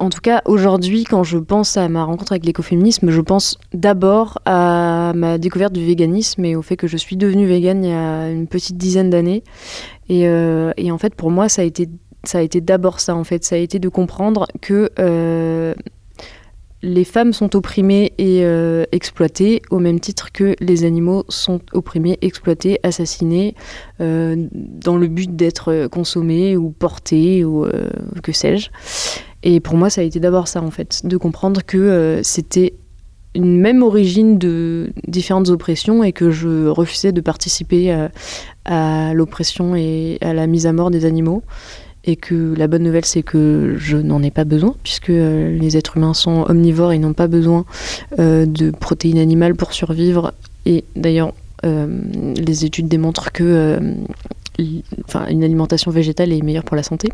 G: en tout cas, aujourd'hui, quand je pense à ma rencontre avec l'écoféminisme, je pense d'abord à ma découverte du véganisme et au fait que je suis devenue végane il y a une petite dizaine d'années. Et, euh, en fait, pour moi, ça a été, d'abord ça, en fait. Ça a été de comprendre que... euh, les femmes sont opprimées et euh, exploitées au même titre que les animaux sont opprimés, exploités, assassinés dans le but d'être consommés ou portés ou que sais-je. Et pour moi, ça a été d'abord ça en fait, de comprendre que euh, c'était une même origine de différentes oppressions et que je refusais de participer à, l'oppression et à la mise à mort des animaux. Et que la bonne nouvelle c'est que je n'en ai pas besoin puisque euh, les êtres humains sont omnivores et n'ont pas besoin euh, de protéines animales pour survivre. Et d'ailleurs les études démontrent que une alimentation végétale est meilleure pour la santé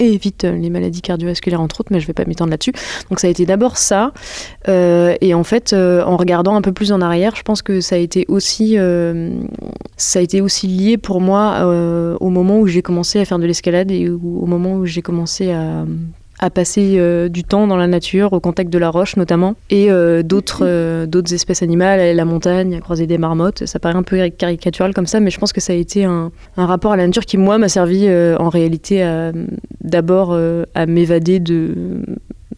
G: et évite euh, les maladies cardiovasculaires entre autres, mais je vais pas m'étendre là-dessus. Donc ça a été d'abord ça, euh, et en fait, euh, en regardant un peu plus en arrière, je pense que ça a été aussi, ça a été aussi lié pour moi au moment où j'ai commencé à faire de l'escalade et au moment où j'ai commencé à à passer euh, du temps dans la nature, au contact de la roche notamment, et euh, d'autres euh, d'autres espèces animales, aller à la montagne, à croiser des marmottes. Ça paraît un peu caricatural comme ça, mais je pense que ça a été un, un rapport à la nature qui, moi, m'a servi en réalité d'abord à m'évader de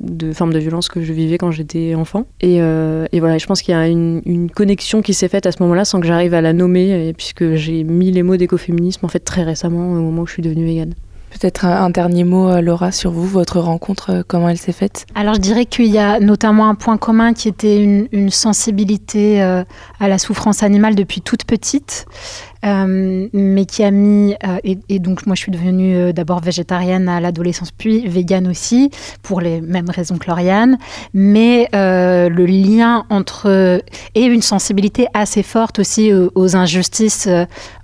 G: de formes de violence que je vivais quand j'étais enfant. Et, euh, et voilà, je pense qu'il y a une, une connexion qui s'est faite à ce moment-là sans que j'arrive à la nommer, puisque j'ai mis les mots d'écoféminisme en fait très récemment, au moment où je suis devenue végane.
D: Peut-être un, dernier mot, euh, Laura, sur vous, votre rencontre, euh, comment elle s'est faite?
H: Alors je dirais qu'il y a notamment un point commun qui était une, une sensibilité euh, à la souffrance animale depuis toute petite. Euh, mais qui a mis, euh, et, donc moi je suis devenue euh, d'abord végétarienne à l'adolescence, puis végane aussi, pour les mêmes raisons que Lauriane, mais le lien entre, et une sensibilité assez forte aussi aux, injustices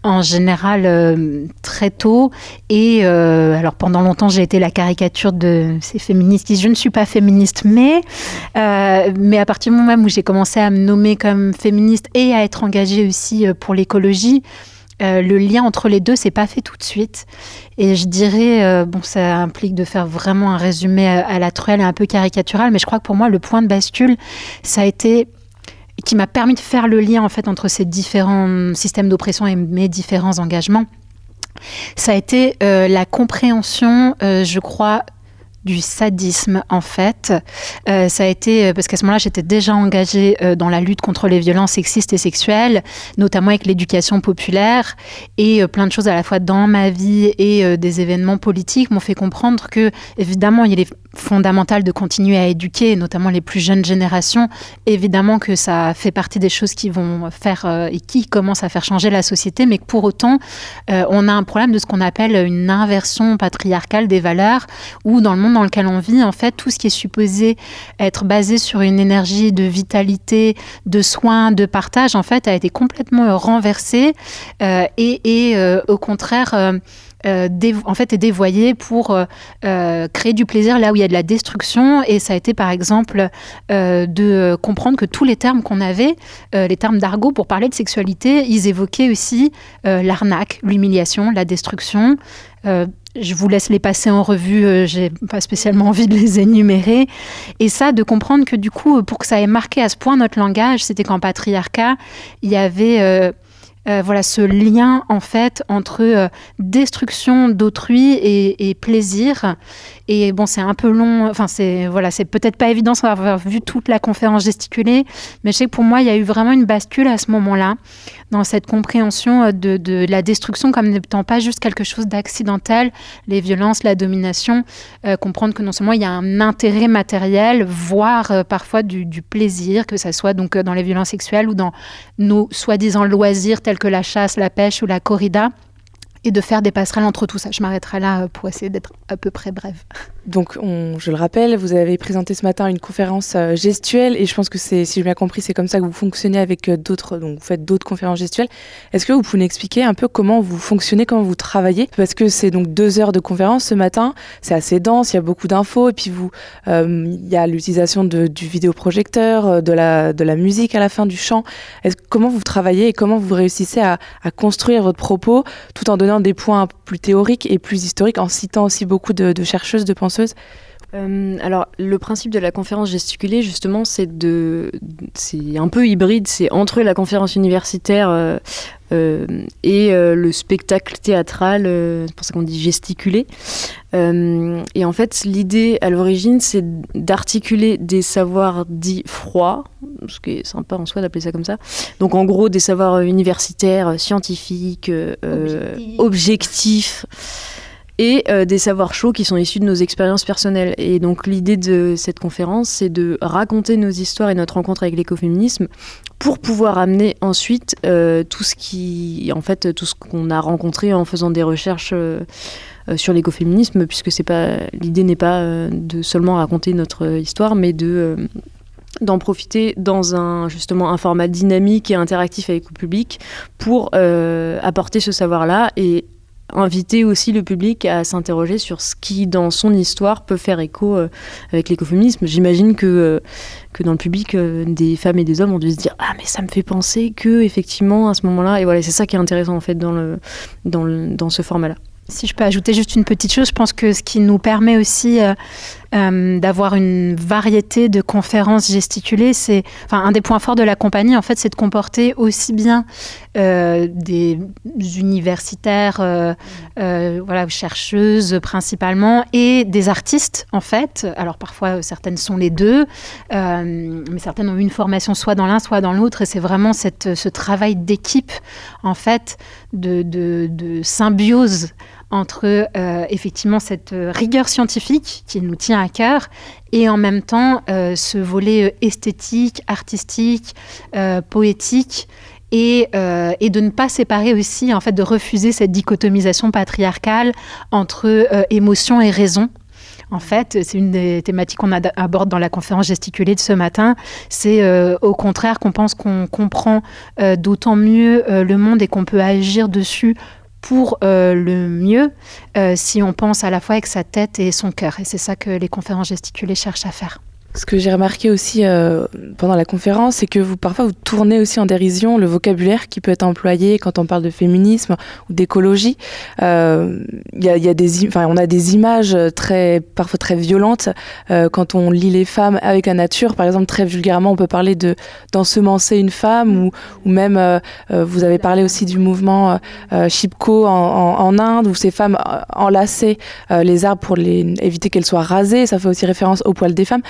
H: en général très tôt, et alors pendant longtemps j'ai été la caricature de ces féministes qui je ne suis pas féministe, mais, mais à partir du moment où j'ai commencé à me nommer comme féministe et à être engagée aussi pour l'écologie, euh, le lien entre les deux s'est pas fait tout de suite. Et je dirais, euh, bon, ça implique de faire vraiment un résumé à, la truelle et un peu caricatural, mais je crois que pour moi, le point de bascule, ça a été qui m'a permis de faire le lien en fait entre ces différents systèmes d'oppression et mes différents engagements. Ça a été euh, la compréhension, je crois, du sadisme en fait. Euh, ça a été euh, parce qu'à ce moment-là j'étais déjà engagée euh, dans la lutte contre les violences sexistes et sexuelles, notamment avec l'éducation populaire et plein de choses à la fois dans ma vie et des événements politiques m'ont fait comprendre que évidemment il est fondamental de continuer à éduquer, notamment les plus jeunes générations. Évidemment que ça fait partie des choses qui vont faire et qui commencent à faire changer la société, mais que pour autant on a un problème de ce qu'on appelle une inversion patriarcale des valeurs, où dans le monde dans lequel on vit, en fait, tout ce qui est supposé être basé sur une énergie de vitalité, de soins, de partage, en fait, a été complètement renversé euh, et, euh, au contraire euh, en fait, est dévoyé pour créer du plaisir là où il y a de la destruction. Et ça a été, par exemple, de comprendre que tous les termes qu'on avait, les termes d'argot pour parler de sexualité, ils évoquaient aussi l'arnaque, l'humiliation, la destruction. Je vous laisse les passer en revue, j'ai pas spécialement envie de les énumérer. Et ça, de comprendre que du coup, pour que ça ait marqué à ce point notre langage, c'était qu'en patriarcat, il y avait euh, voilà ce lien en fait entre euh, destruction d'autrui et, plaisir. Et bon, c'est un peu long. Enfin, c'est voilà, c'est peut-être pas évident sans avoir vu toute la conférence gesticulée, mais je sais que pour moi, il y a eu vraiment une bascule à ce moment-là dans cette compréhension euh, de, la destruction comme n'étant pas juste quelque chose d'accidentel, les violences, la domination, comprendre que non seulement il y a un intérêt matériel, voire parfois du, plaisir, que ça soit donc dans les violences sexuelles ou dans nos soi-disant loisirs tels que la chasse, la pêche ou la corrida, de faire des passerelles entre tout ça. Je m'arrêterai là euh, pour essayer d'être à peu près brève.
D: Donc, je le rappelle, vous avez présenté ce matin une conférence euh, gestuelle et je pense que c'est, si j'ai bien compris, c'est comme ça que vous fonctionnez avec euh, d'autres, donc vous faites d'autres conférences gestuelles. Est-ce que vous pouvez expliquer un peu comment vous fonctionnez, comment vous travaillez? Parce que c'est donc deux heures de conférence ce matin, c'est assez dense, il y a beaucoup d'infos et puis vous, il y a l'utilisation du vidéoprojecteur, de la, musique à la fin, du chant. Est-ce, comment vous travaillez et comment vous réussissez à construire votre propos tout en donnant des points plus théoriques et plus historiques, en citant aussi beaucoup de, chercheuses, de penseuses
G: euh, alors, le principe de la conférence gesticulée, justement, c'est de, c'est un peu hybride. C'est entre la conférence universitaire euh, euh, et le spectacle théâtral. c'est pour ça qu'on dit gesticuler. et en fait, l'idée à l'origine, c'est d'articuler des savoirs dits froids, ce qui est sympa en soi d'appeler ça comme ça. Donc, en gros, des savoirs universitaires, scientifiques, objectifs et euh, des savoirs chauds qui sont issus de nos expériences personnelles. Et donc l'idée de cette conférence, c'est de raconter nos histoires et notre rencontre avec l'écoféminisme pour pouvoir amener ensuite euh, tout ce qui, en fait, tout ce qu'on a rencontré en faisant des recherches. Euh, sur l'écoféminisme, puisque c'est pas l'idée n'est pas de seulement raconter notre histoire, mais de d'en profiter dans un justement un format dynamique et interactif avec le public pour apporter ce savoir-là et inviter aussi le public à s'interroger sur ce qui, dans son histoire, peut faire écho euh, avec l'écoféminisme. J'imagine que, euh, que dans le public, euh, des femmes et des hommes ont dû se dire Ah, mais ça me fait penser que, effectivement, à ce moment-là, et voilà, c'est ça qui est intéressant, en fait, dans, le, dans, dans ce format-là.
H: Si je peux ajouter juste une petite chose, je pense que ce qui nous permet aussi euh, euh, d'avoir une variété de conférences gesticulées, c'est, enfin, un des points forts de la compagnie, en fait, c'est de comporter aussi bien euh, des universitaires, voilà, chercheuses principalement, et des artistes, en fait. Alors parfois, certaines sont les deux, mais certaines ont une formation soit dans l'un, soit dans l'autre, et c'est vraiment cette, ce travail d'équipe, en fait, de, de symbiose entre euh, effectivement cette euh, rigueur scientifique qui nous tient à cœur et en même temps euh, ce volet esthétique, artistique, poétique et, de ne pas séparer aussi, en fait, de refuser cette dichotomisation patriarcale entre émotion et raison. En fait, c'est une des thématiques qu'on aborde dans la conférence gesticulée de ce matin. C'est au contraire qu'on pense qu'on comprend d'autant mieux le monde et qu'on peut agir dessus pour le mieux si on pense à la fois avec sa tête et son cœur. Et c'est ça que les conférences gesticulées cherchent à faire.
D: Ce que j'ai remarqué aussi euh, pendant la conférence, c'est que vous parfois vous tournez aussi en dérision le vocabulaire qui peut être employé quand on parle de féminisme ou d'écologie. Euh, y a, enfin, on a des images très, parfois très violentes euh, quand on lit les femmes avec la nature. Par exemple, très vulgairement, on peut parler de d'ensemencer une femme ou, même, euh, vous avez parlé aussi du mouvement Chipko en, Inde où ces femmes enlaçaient les arbres pour éviter qu'elles soient rasées. Ça fait aussi référence au poil des femmes.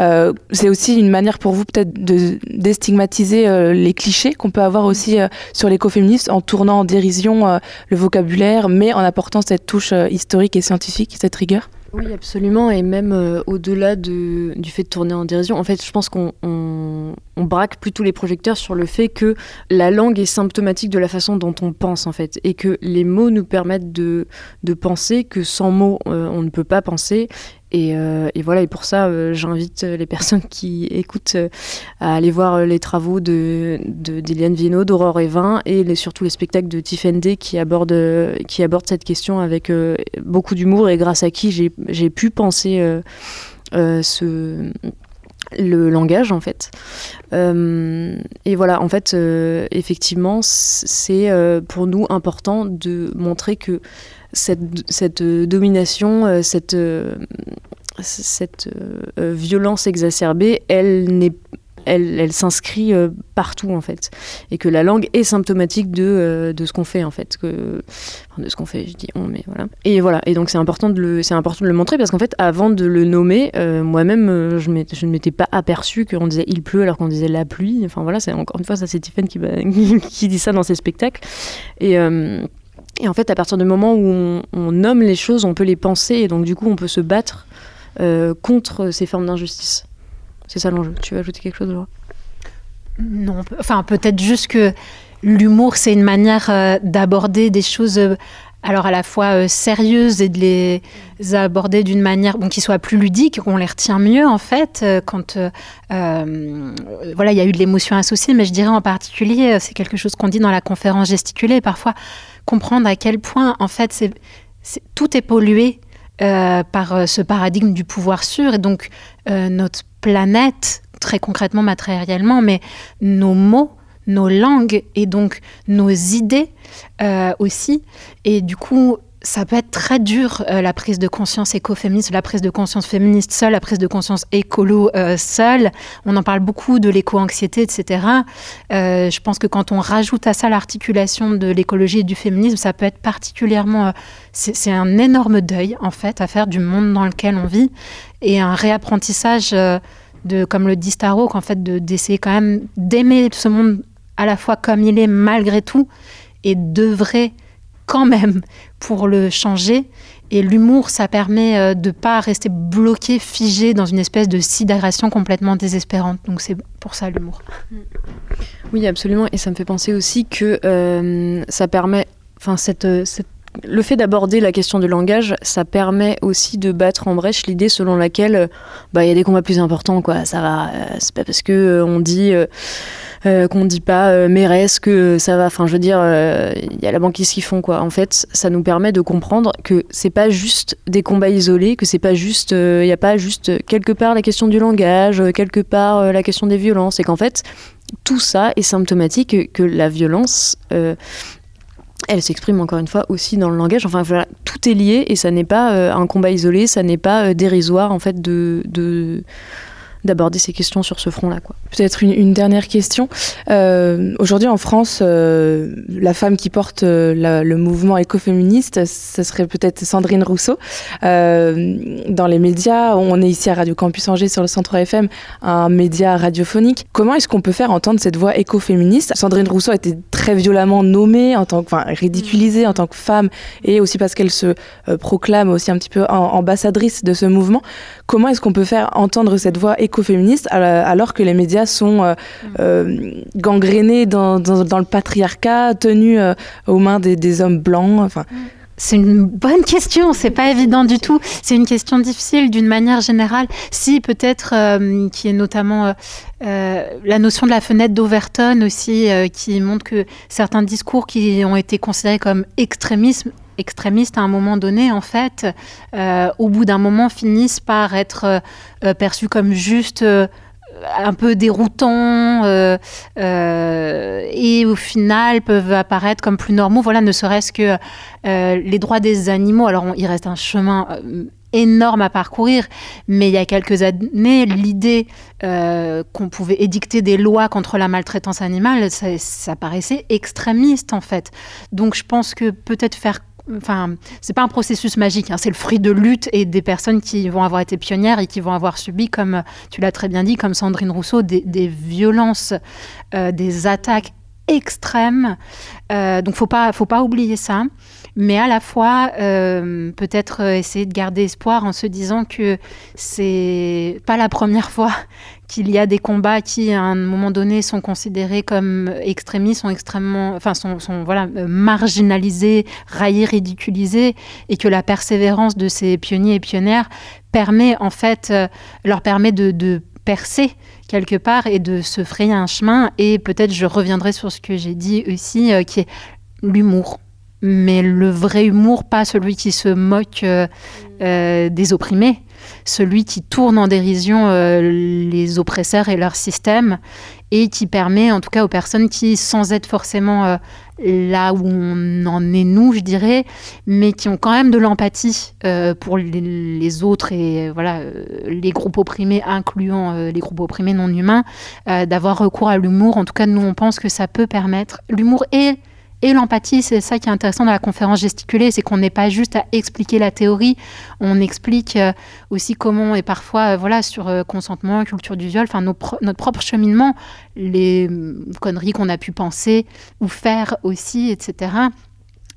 D: Euh, c'est aussi une manière pour vous peut-être de déstigmatiser euh, les clichés qu'on peut avoir aussi euh, sur l'écoféminisme en tournant en dérision le vocabulaire, mais en apportant cette touche historique et scientifique, cette rigueur?
G: Oui, absolument. Et même au-delà de, du fait de tourner en dérision, en fait, je pense qu'on on, on braque plutôt les projecteurs sur le fait que la langue est symptomatique de la façon dont on pense, en fait. Et que les mots nous permettent de, de penser que sans mots, on ne peut pas penser. Et, euh, et, voilà, et pour ça, euh, j'invite les personnes qui écoutent euh, à aller voir les travaux de, de d'Eliane Viennot, d'Aurore Evin et surtout les spectacles de Tiffany qui abordent, qui abordent cette question avec euh, beaucoup d'humour et grâce à qui j'ai, pu penser euh, euh, ce le langage en fait. Euh, et voilà, en fait, euh, effectivement, c'est euh, pour nous important de montrer que cette, domination, cette, cette violence exacerbée, elle n'est elle, s'inscrit euh, partout en fait. Et que la langue est symptomatique de, euh, ce qu'on fait en fait enfin, de ce qu'on fait je dis on mais voilà. Et voilà. Et donc c'est important de le c'est important de le montrer parce qu'en fait avant de le nommer euh, moi-même je, ne m'étais pas aperçu qu'on disait il pleut alors qu'on disait la pluie. Enfin voilà c'est encore une fois ça c'est Tiffany qui, dit ça dans ses spectacles. Et en fait, à partir du moment où on, nomme les choses, on peut les penser et donc du coup, on peut se battre contre ces formes d'injustice. C'est ça l'enjeu. Tu veux ajouter quelque chose, Laura?
H: Non, enfin peut-être juste que l'humour, c'est une manière euh, d'aborder des choses euh, alors à la fois euh, sérieuses et de les aborder d'une manière bon, qui soit plus ludique, qu'on les retient mieux en fait. Quand voilà, il y a eu de l'émotion associée, mais je dirais en particulier, c'est quelque chose qu'on dit dans la conférence gesticulée, parfois comprendre à quel point en fait tout est pollué par ce paradigme du pouvoir sûr et donc notre planète très concrètement matériellement, mais nos mots nos langues et donc nos idées euh, aussi. Et du coup, ça peut être très dur, euh, la prise de conscience écoféministe, la prise de conscience féministe seule, la prise de conscience écolo euh, seule. On en parle beaucoup de l'éco-anxiété, etc. Euh, je pense que quand on rajoute à ça l'articulation de l'écologie et du féminisme, ça peut être particulièrement... c'est un énorme deuil, en fait, à faire du monde dans lequel on vit et un réapprentissage... de, comme le dit Starhawk, en fait, d'essayer de, quand même d'aimer ce monde à la fois comme il est malgré tout et d'œuvrer quand même pour le changer. Et l'humour, ça permet euh, de ne pas rester bloqué, figé dans une espèce de sidération complètement désespérante. Donc c'est pour ça l'humour.
G: Oui, absolument. Et ça me fait penser aussi que euh, ça permet, enfin cette, cette le fait d'aborder la question du langage, ça permet aussi de battre en brèche l'idée selon laquelle bah il y a des combats plus importants quoi. Ça va, euh, c'est pas parce que euh, on dit euh, euh, qu'on dit pas euh, mairesse que ça va. Enfin, je veux dire, il euh, y a la banquise qui font quoi. En fait, ça nous permet de comprendre que c'est pas juste des combats isolés, que c'est pas juste, il n'y a pas juste quelque part la question du langage, quelque part la question des violences, et qu'en fait tout ça est symptomatique que, que la violence elle s'exprime encore une fois aussi dans le langage. Enfin voilà, tout est lié et ça n'est pas euh, un combat isolé, ça n'est pas euh, dérisoire en fait de, de d'aborder ces questions sur ce front-là.
D: Peut-être une, une, dernière question. Euh, Aujourd'hui en France, euh, la femme qui porte euh, le mouvement écoféministe, ce serait peut-être Sandrine Rousseau. Euh, dans les médias, on est ici à Radio Campus Angers sur le Centre FM, un média radiophonique. Comment est-ce qu'on peut faire entendre cette voix écoféministe? Sandrine Rousseau a été très violemment nommée, en tant que, enfin, ridiculisée en tant que femme, et aussi parce qu'elle se euh, proclame aussi un petit peu ambassadrice de ce mouvement. Comment est-ce qu'on peut faire entendre cette voix écoféministe alors que les médias sont gangrénés dans, dans, le patriarcat, tenus aux mains des, des hommes blancs. Enfin,
H: c'est une bonne question, c'est pas évident du tout. C'est une question difficile d'une manière générale. Si peut-être, euh, qui est notamment euh, euh, la notion de la fenêtre d'Overton aussi, qui montre que certains discours qui ont été considérés comme extrémisme, extrémistes à un moment donné, en fait, au bout d'un moment, finissent par être perçus comme juste un peu déroutants euh, euh, et au final peuvent apparaître comme plus normaux. Voilà, ne serait-ce que euh, les droits des animaux. Alors, il reste un chemin énorme à parcourir, mais il y a quelques années, l'idée qu'on pouvait édicter des lois contre la maltraitance animale, ça, ça paraissait extrémiste en fait. Donc je pense que peut-être faire enfin, c'est pas un processus magique, hein. c'est le fruit de lutte et des personnes qui vont avoir été pionnières et qui vont avoir subi, comme tu l'as très bien dit, comme Sandrine Rousseau, des, violences, euh, des attaques extrêmes. Euh, donc, faut pas, faut pas oublier ça mais à la fois euh, peut-être essayer de garder espoir en se disant que c'est pas la première fois qu'il y a des combats qui, à un moment donné, sont considérés comme extrémistes, sont extrêmement, enfin, sont, voilà, marginalisés, raillés, ridiculisés, et que la persévérance de ces pionniers et pionnières permet, en fait, euh, leur permet de, percer quelque part et de se frayer un chemin. Et peut-être je reviendrai sur ce que j'ai dit aussi, euh, qui est l'humour mais le vrai humour, pas celui qui se moque euh, euh, des opprimés, celui qui tourne en dérision euh, les oppresseurs et leur système, et qui permet en tout cas aux personnes qui, sans être forcément là où on en est nous, je dirais, mais qui ont quand même de l'empathie pour les, autres et voilà les groupes opprimés, incluant les groupes opprimés non humains, d'avoir recours à l'humour. En tout cas, nous on pense que ça peut permettre. L'humour et et l'empathie, c'est ça qui est intéressant dans la conférence gesticulée, c'est qu'on n'est pas juste à expliquer la théorie, on explique euh, aussi comment, et parfois, euh, voilà, sur euh, consentement, culture du viol, enfin, notre propre cheminement, les conneries qu'on a pu penser ou faire aussi, etc.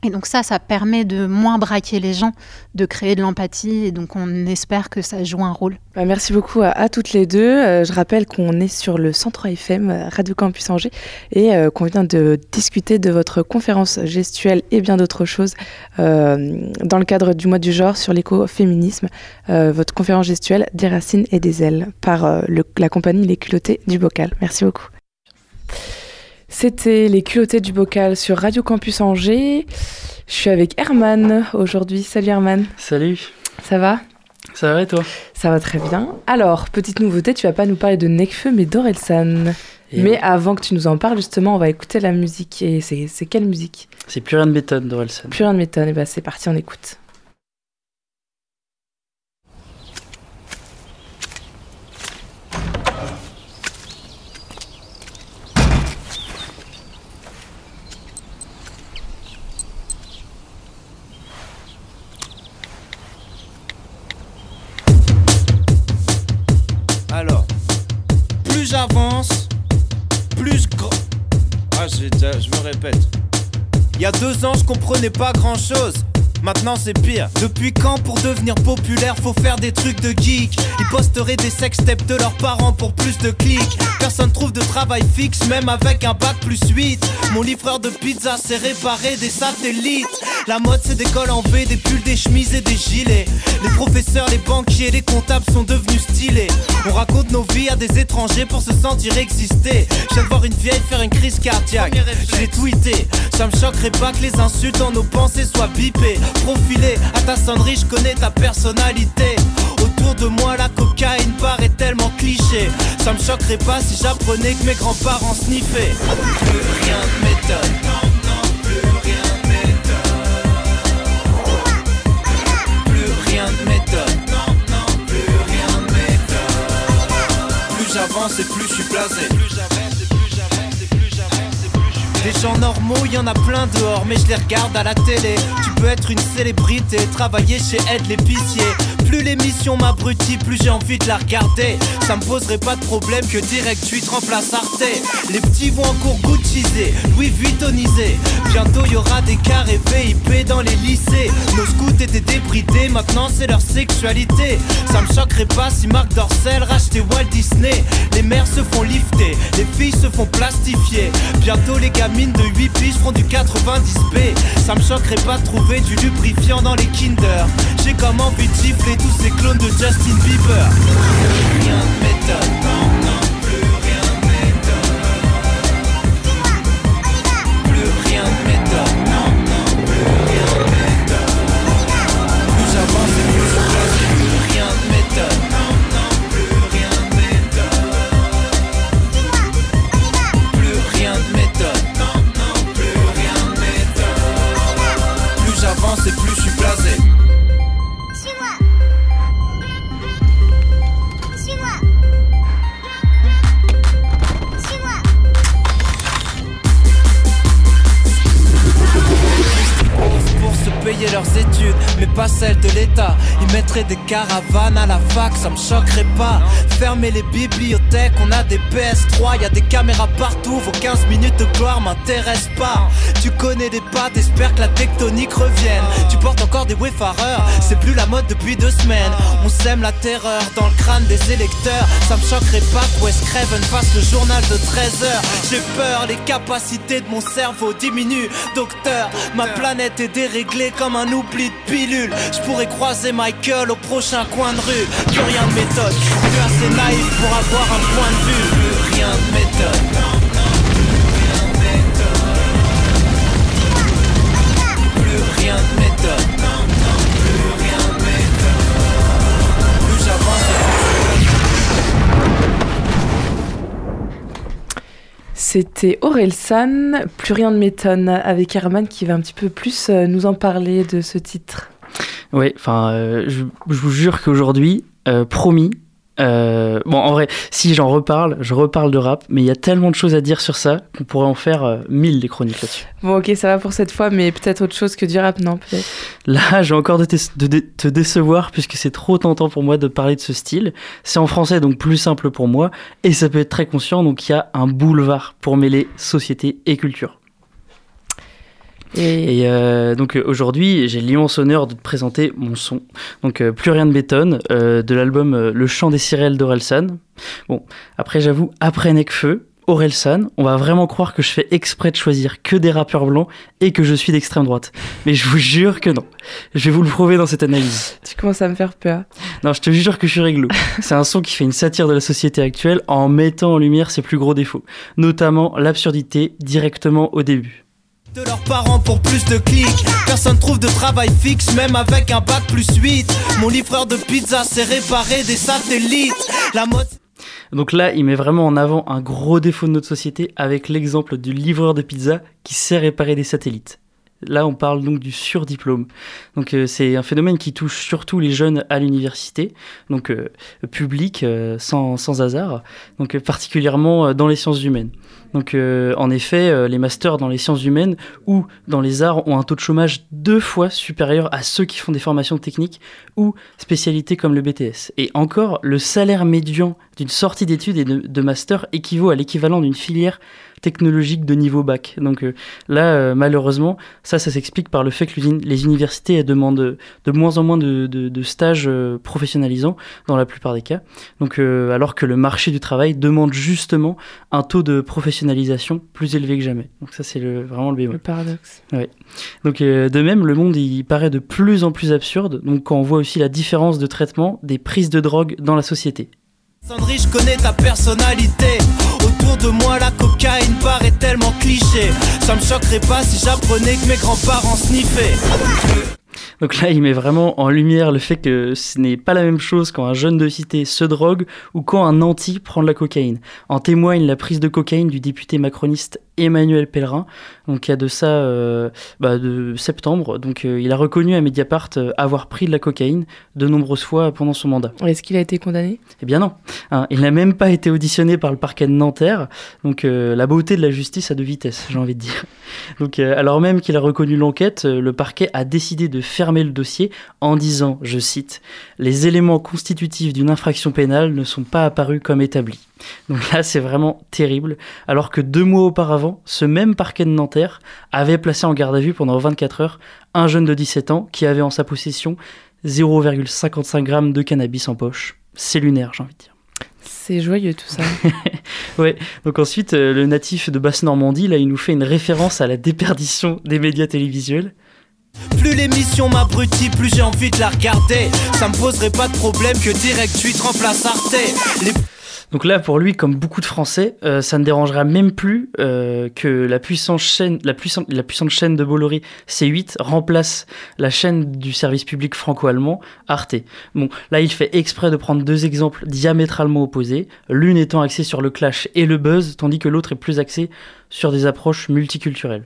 H: Et donc ça, ça permet de moins braquer les gens, de créer de l'empathie, et donc on espère que ça joue un rôle.
D: Bah, merci beaucoup à, toutes les deux. Euh, je rappelle qu'on est sur le 103 FM euh, Radio Campus Angers et euh, qu'on vient de discuter de votre conférence gestuelle et bien d'autres choses dans le cadre du mois du genre sur l'écoféminisme. votre conférence gestuelle des racines et des ailes par la compagnie Les Culottés du Bocal. Merci beaucoup. C'était les culottés du bocal sur Radio Campus Angers. Je suis avec Herman aujourd'hui. Salut Herman.
I: Salut.
D: Ça va?
I: Ça va et toi?
D: Ça va très bien. Alors, petite nouveauté, tu vas pas nous parler de Nekfeu mais d'Orelsan. mais avant que tu nous en parles, justement, on va écouter la musique. Et c'est quelle musique?
I: C'est Plus rien de méthode d'Orelsan.
D: Plus rien de méthode, et bah c'est parti, on écoute.
J: Plus grand. Ah, je me répète. Il y a deux ans, je comprenais pas grand chose. Maintenant c'est pire. Depuis quand pour devenir populaire faut faire des trucs de geek? Ils posteraient des sextapes de leurs parents pour plus de clics. Personne trouve de travail fixe même avec un bac plus 8. Mon livreur de pizza sait réparer des satellites. La mode c'est des cols en V, des pulls, des chemises et des gilets. Les professeurs, les banquiers, les comptables sont devenus stylés. On raconte nos vies à des étrangers pour se sentir exister. Je voir une vieille faire une crise cardiaque. Je l'ai tweeté. Ça me choquerait pas que les insultes dans nos pensées soient bipées. Profilé à ta sonnerie, je connais ta personnalité. Autour de moi, la cocaïne paraît tellement cliché. Ça me choquerait pas si j'apprenais que mes grands-parents sniffaient. Plus rien ne m'étonne. J'avance et plus je suis blasé. Plus j'avance et plus j'avance et plus j'avance et plus je suis Des gens normaux, y en a plein dehors, mais je les regarde à la télé. Peux être une célébrité, travailler chez Ed l'épicier. Plus l'émission m'abrutit, plus j'ai envie de la regarder. Ça me poserait pas de problème que Direct 8 remplace Arte. Les petits vont encore Gucciser, Louis Vuittonisé. Bientôt y aura des carrés VIP dans les lycées. Nos scouts étaient débridés, maintenant c'est leur sexualité. Ça me choquerait pas si Marc Dorcel rachetait Walt Disney. Les mères se font lifter, les filles se font plastifier. Bientôt les gamines de 8 piges feront du 90B. Ça me choquerait pas de trouver du lubrifiant dans les Kinder. J'ai comme envie de gifler tous ces clones de Justin Bieber. Rien ne payer leurs études, mais pas celles de l'État. Ils mettraient des caravanes à la fac, ça me choquerait pas. Fermer les bibliothèques, on a des PS3, y a des caméras partout. Vos 15 minutes de gloire m'intéressent pas. Tu connais des pattes, espère que la tectonique revienne. Tu portes encore des wayfarers, c'est plus la mode depuis deux semaines. On sème la terreur dans le crâne des électeurs. Ça me choquerait pas que Wes Craven fasse le journal de 13 heures. J'ai peur, les capacités de mon cerveau diminuent. Docteur, ma planète est déréglée comme un oubli Je pourrais croiser Michael au prochain coin de rue. Plus rien de méthode, plus assez naïf pour avoir un point de vue. Plus rien de méthode. Plus rien de méthode.
D: C'était Aurel San, Plus rien ne m'étonne, avec Herman qui va un petit peu plus euh, nous en parler de ce titre.
I: Oui, enfin, euh, je, vous jure qu'aujourd'hui, euh, promis. Euh, bon, en vrai, si j'en reparle, je reparle de rap, mais il y a tellement de choses à dire sur ça qu'on pourrait en faire euh, mille des chroniques là-dessus.
D: Bon, ok, ça va pour cette fois, mais peut-être autre chose que du rap, non Peut-être.
I: Là, j'ai encore de, te- de- de- te décevoir puisque c'est trop tentant pour moi de parler de ce style. C'est en français, donc plus simple pour moi, et ça peut être très conscient, donc il y a un boulevard pour mêler société et culture.
D: Et,
I: Et euh, donc aujourd'hui, j'ai l'immense honneur de te présenter mon son. Donc euh, plus rien ne m'étonne euh, de l'album euh, Le chant des sirènes d'Orelsan. Bon, après j'avoue, après Necfeu, Orelsan, on va vraiment croire que je fais exprès de choisir que des rappeurs blancs et que je suis d'extrême droite. Mais je vous jure que non. Je vais vous le prouver dans cette analyse.
D: tu commences à me faire peur.
I: Non, je te jure que je suis réglo. C'est un son qui fait une satire de la société actuelle en mettant en lumière ses plus gros défauts, notamment l'absurdité directement au début.
J: De leurs parents pour plus de clics. Personne trouve de travail fixe, même avec un bac plus 8. Mon livreur de pizza sait réparer des satellites. La mode.
I: Donc là, il met vraiment en avant un gros défaut de notre société avec l'exemple du livreur de pizza qui sait réparer des satellites. Là, on parle donc du surdiplôme. Donc euh, c'est un phénomène qui touche surtout les jeunes à l'université, donc euh, public, euh, sans, hasard, donc particulièrement dans les sciences humaines. Donc euh, en effet, euh, les masters dans les sciences humaines ou dans les arts ont un taux de chômage deux fois supérieur à ceux qui font des formations techniques ou spécialités comme le BTS. Et encore, le salaire médian d'une sortie d'études et de, de master équivaut à l'équivalent d'une filière technologique de niveau bac. Donc euh, là, malheureusement, ça, ça s'explique par le fait que les universités demandent de moins en moins de, stages professionnalisants dans la plupart des cas. Donc, alors que le marché du travail demande justement un taux de professionnalisation plus élevé que jamais. Donc ça, c'est le, vraiment le bémol.
D: Le paradoxe.
I: Ouais. Donc euh, de même, le monde il paraît de plus en plus absurde. Donc quand on voit aussi la différence de traitement des prises de drogue dans la société.
J: Sandry, je connais ta personnalité. Autour de moi, la cocaïne paraît tellement cliché. Ça me choquerait pas si j'apprenais que mes grands-parents sniffaient.
I: Donc là, il met vraiment en lumière le fait que ce n'est pas la même chose quand un jeune de cité se drogue ou quand un anti prend de la cocaïne. En témoigne la prise de cocaïne du député macroniste Emmanuel Pellerin, donc il y a de ça euh, bah, de septembre. Donc euh, il a reconnu à Mediapart euh, avoir pris de la cocaïne de nombreuses fois pendant son mandat.
D: Est-ce qu'il a été condamné?
I: Eh bien non, Hein, il n'a même pas été auditionné par le parquet de Nanterre. Donc euh, la beauté de la justice a deux vitesses, j'ai envie de dire. Donc alors même qu'il a reconnu l'enquête, le parquet a décidé de fermer le dossier en disant, je cite, les éléments constitutifs d'une infraction pénale ne sont pas apparus comme établis. Donc là, c'est vraiment terrible. Alors que deux mois auparavant, ce même parquet de Nanterre avait placé en garde à vue pendant 24 heures un jeune de 17 ans qui avait en sa possession 0,55 grammes de cannabis en poche. C'est lunaire, j'ai envie de dire.
D: C'est joyeux tout ça.
I: Ouais, donc ensuite, euh, le natif de Basse-Normandie, là, il nous fait une référence à la déperdition des médias télévisuels.
J: Plus l'émission m'abrutit, plus j'ai envie de la regarder. Ça me poserait pas de problème que Direct 8 remplace Arte.
I: Donc là, pour lui, comme beaucoup de Français, euh, ça ne dérangera même plus euh, que la puissante chaîne, la puissante, la puissante chaîne de Bolloré C8 remplace la chaîne du service public franco-allemand Arte. Bon, là, il fait exprès de prendre deux exemples diamétralement opposés, l'une étant axée sur le clash et le buzz, tandis que l'autre est plus axée sur des approches multiculturelles.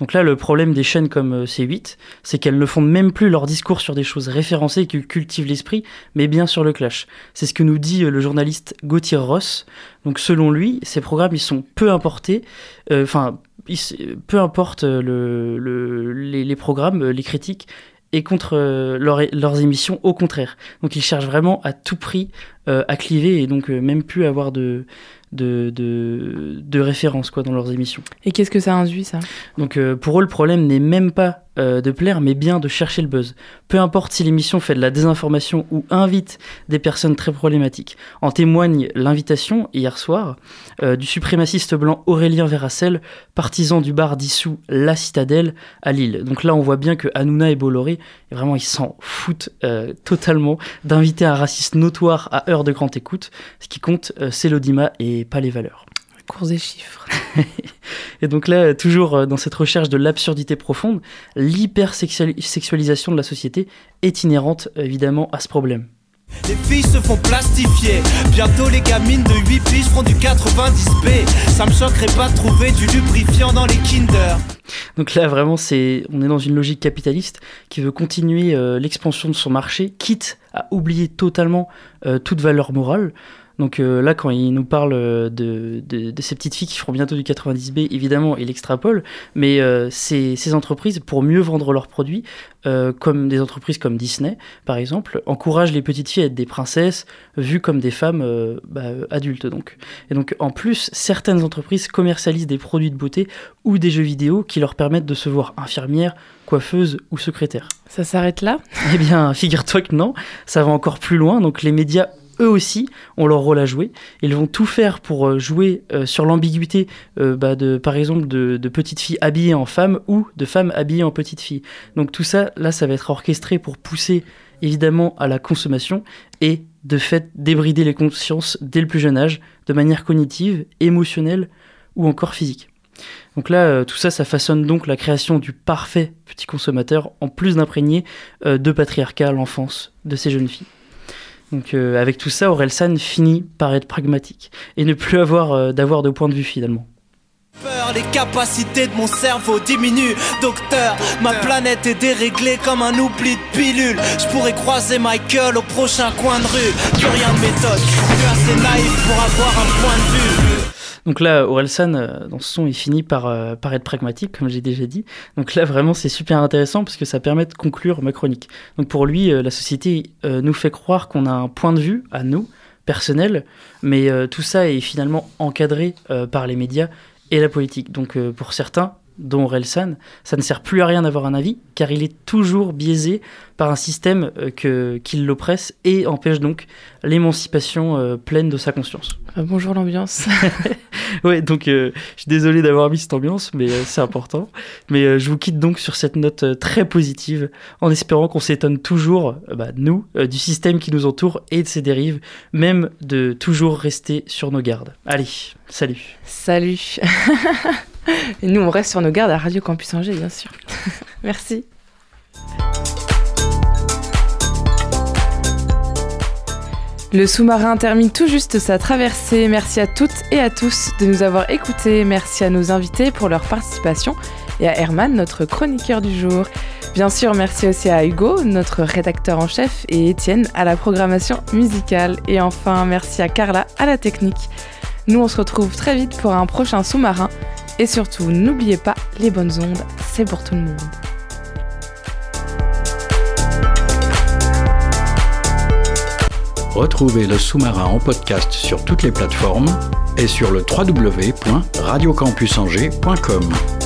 I: Donc là, le problème des chaînes comme euh, C8, c'est qu'elles ne fondent même plus leur discours sur des choses référencées qui cultivent l'esprit, mais bien sur le clash. C'est ce que nous dit euh, le journaliste Gauthier Ross. Donc selon lui, ces programmes, ils sont peu importés, euh, enfin, peu importe le, le- les, programmes, les critiques, et contre leur- leurs émissions, au contraire. Donc ils cherchent vraiment à tout prix euh, à cliver et donc euh, même plus avoir de, de, de, de référence quoi, dans leurs émissions.
D: Et qu'est-ce que ça induit ça?
I: Donc euh, pour eux, le problème n'est même pas euh, de plaire, mais bien de chercher le buzz. Peu importe si l'émission fait de la désinformation ou invite des personnes très problématiques. En témoigne l'invitation, hier soir, du suprémaciste blanc Aurélien Verracel, partisan du bar dissous La Citadelle à Lille. Donc là, on voit bien que Hanouna et Bolloré, vraiment, ils s'en foutent totalement d'inviter un raciste notoire à heure de grande écoute. Ce qui compte, euh, c'est l'audimat et pas les valeurs.
D: Cours des chiffres.
I: Et donc là, toujours euh, dans cette recherche de l'absurdité profonde, l'hypersexualisation de la société est inhérente évidemment à ce problème.
J: Les filles se font plastifier. Bientôt les gamines de 8 piges feront du 90B. Ça me choquerait pas de trouver du lubrifiant dans les Kinder.
I: Donc là, vraiment, c'est, on est dans une logique capitaliste qui veut continuer euh, l'expansion de son marché, quitte à oublier totalement euh, toute valeur morale. Donc euh, là, quand il nous parle euh, de, de, de ces petites filles qui feront bientôt du 90B, évidemment, il extrapole, mais euh, ces, ces entreprises, pour mieux vendre leurs produits, euh, comme des entreprises comme Disney, par exemple, encouragent les petites filles à être des princesses, vues comme des femmes bah, adultes. Donc. Et donc, en plus, certaines entreprises commercialisent des produits de beauté ou des jeux vidéo qui leur permettent de se voir infirmière, coiffeuse ou secrétaire.
D: Ça s'arrête là?
I: Eh bien, figure-toi que non, ça va encore plus loin. Donc les médias, eux aussi, ont leur rôle à jouer. Ils vont tout faire pour euh, jouer euh, sur l'ambiguïté, euh, bah, par exemple, de, petites filles habillées en femmes ou de femmes habillées en petites filles. Donc tout ça, là, ça va être orchestré pour pousser évidemment à la consommation et de fait débrider les consciences dès le plus jeune âge, de manière cognitive, émotionnelle ou encore physique. Donc là, tout ça, ça façonne donc la création du parfait petit consommateur, en plus d'imprégner de patriarcat l'enfance de ces jeunes filles. Donc euh, avec tout ça, Orelsan finit par être pragmatique et ne plus avoir euh, d'avoir de point de vue finalement.
J: Les capacités de mon cerveau diminuent. Docteur, ma planète est déréglée comme un oubli de pilule. Je pourrais croiser Michael au prochain coin de rue. Plus rien de méthode, plus assez naïf pour avoir un point de vue.
I: Donc là, Orelsan, euh, dans ce son, il finit par, euh, par être pragmatique, comme j'ai déjà dit. Donc là, vraiment, c'est super intéressant parce que ça permet de conclure ma chronique. Donc pour lui, euh, la société nous fait croire qu'on a un point de vue à nous, personnel, mais tout ça est finalement encadré par les médias et la politique. Donc pour certains, dont Orelsan, ça ne sert plus à rien d'avoir un avis, car il est toujours biaisé par un système euh, que, qui l'oppresse et empêche donc l'émancipation euh, pleine de sa conscience.
D: Ah, bonjour l'ambiance.
I: ouais, donc euh, je suis désolé d'avoir mis cette ambiance, mais euh, c'est important. Mais euh, je vous quitte donc sur cette note euh, très positive, en espérant qu'on s'étonne toujours, euh, bah, nous, euh, du système qui nous entoure et de ses dérives, même de toujours rester sur nos gardes. Allez, salut.
D: Salut. Et nous, on reste sur nos gardes à Radio Campus Angers, bien sûr. Merci. Le sous-marin termine tout juste sa traversée. Merci à toutes et à tous de nous avoir écoutés. Merci à nos invités pour leur participation et à Herman, notre chroniqueur du jour. Bien sûr, merci aussi à Hugo, notre rédacteur en chef, et Étienne à la programmation musicale. Et enfin, merci à Carla à la technique. Nous, on se retrouve très vite pour un prochain sous-marin. Et surtout, n'oubliez pas, les bonnes ondes, c'est pour tout le monde.
B: Retrouvez le sous-marin en podcast sur toutes les plateformes et sur le www.radiocampusangers.com.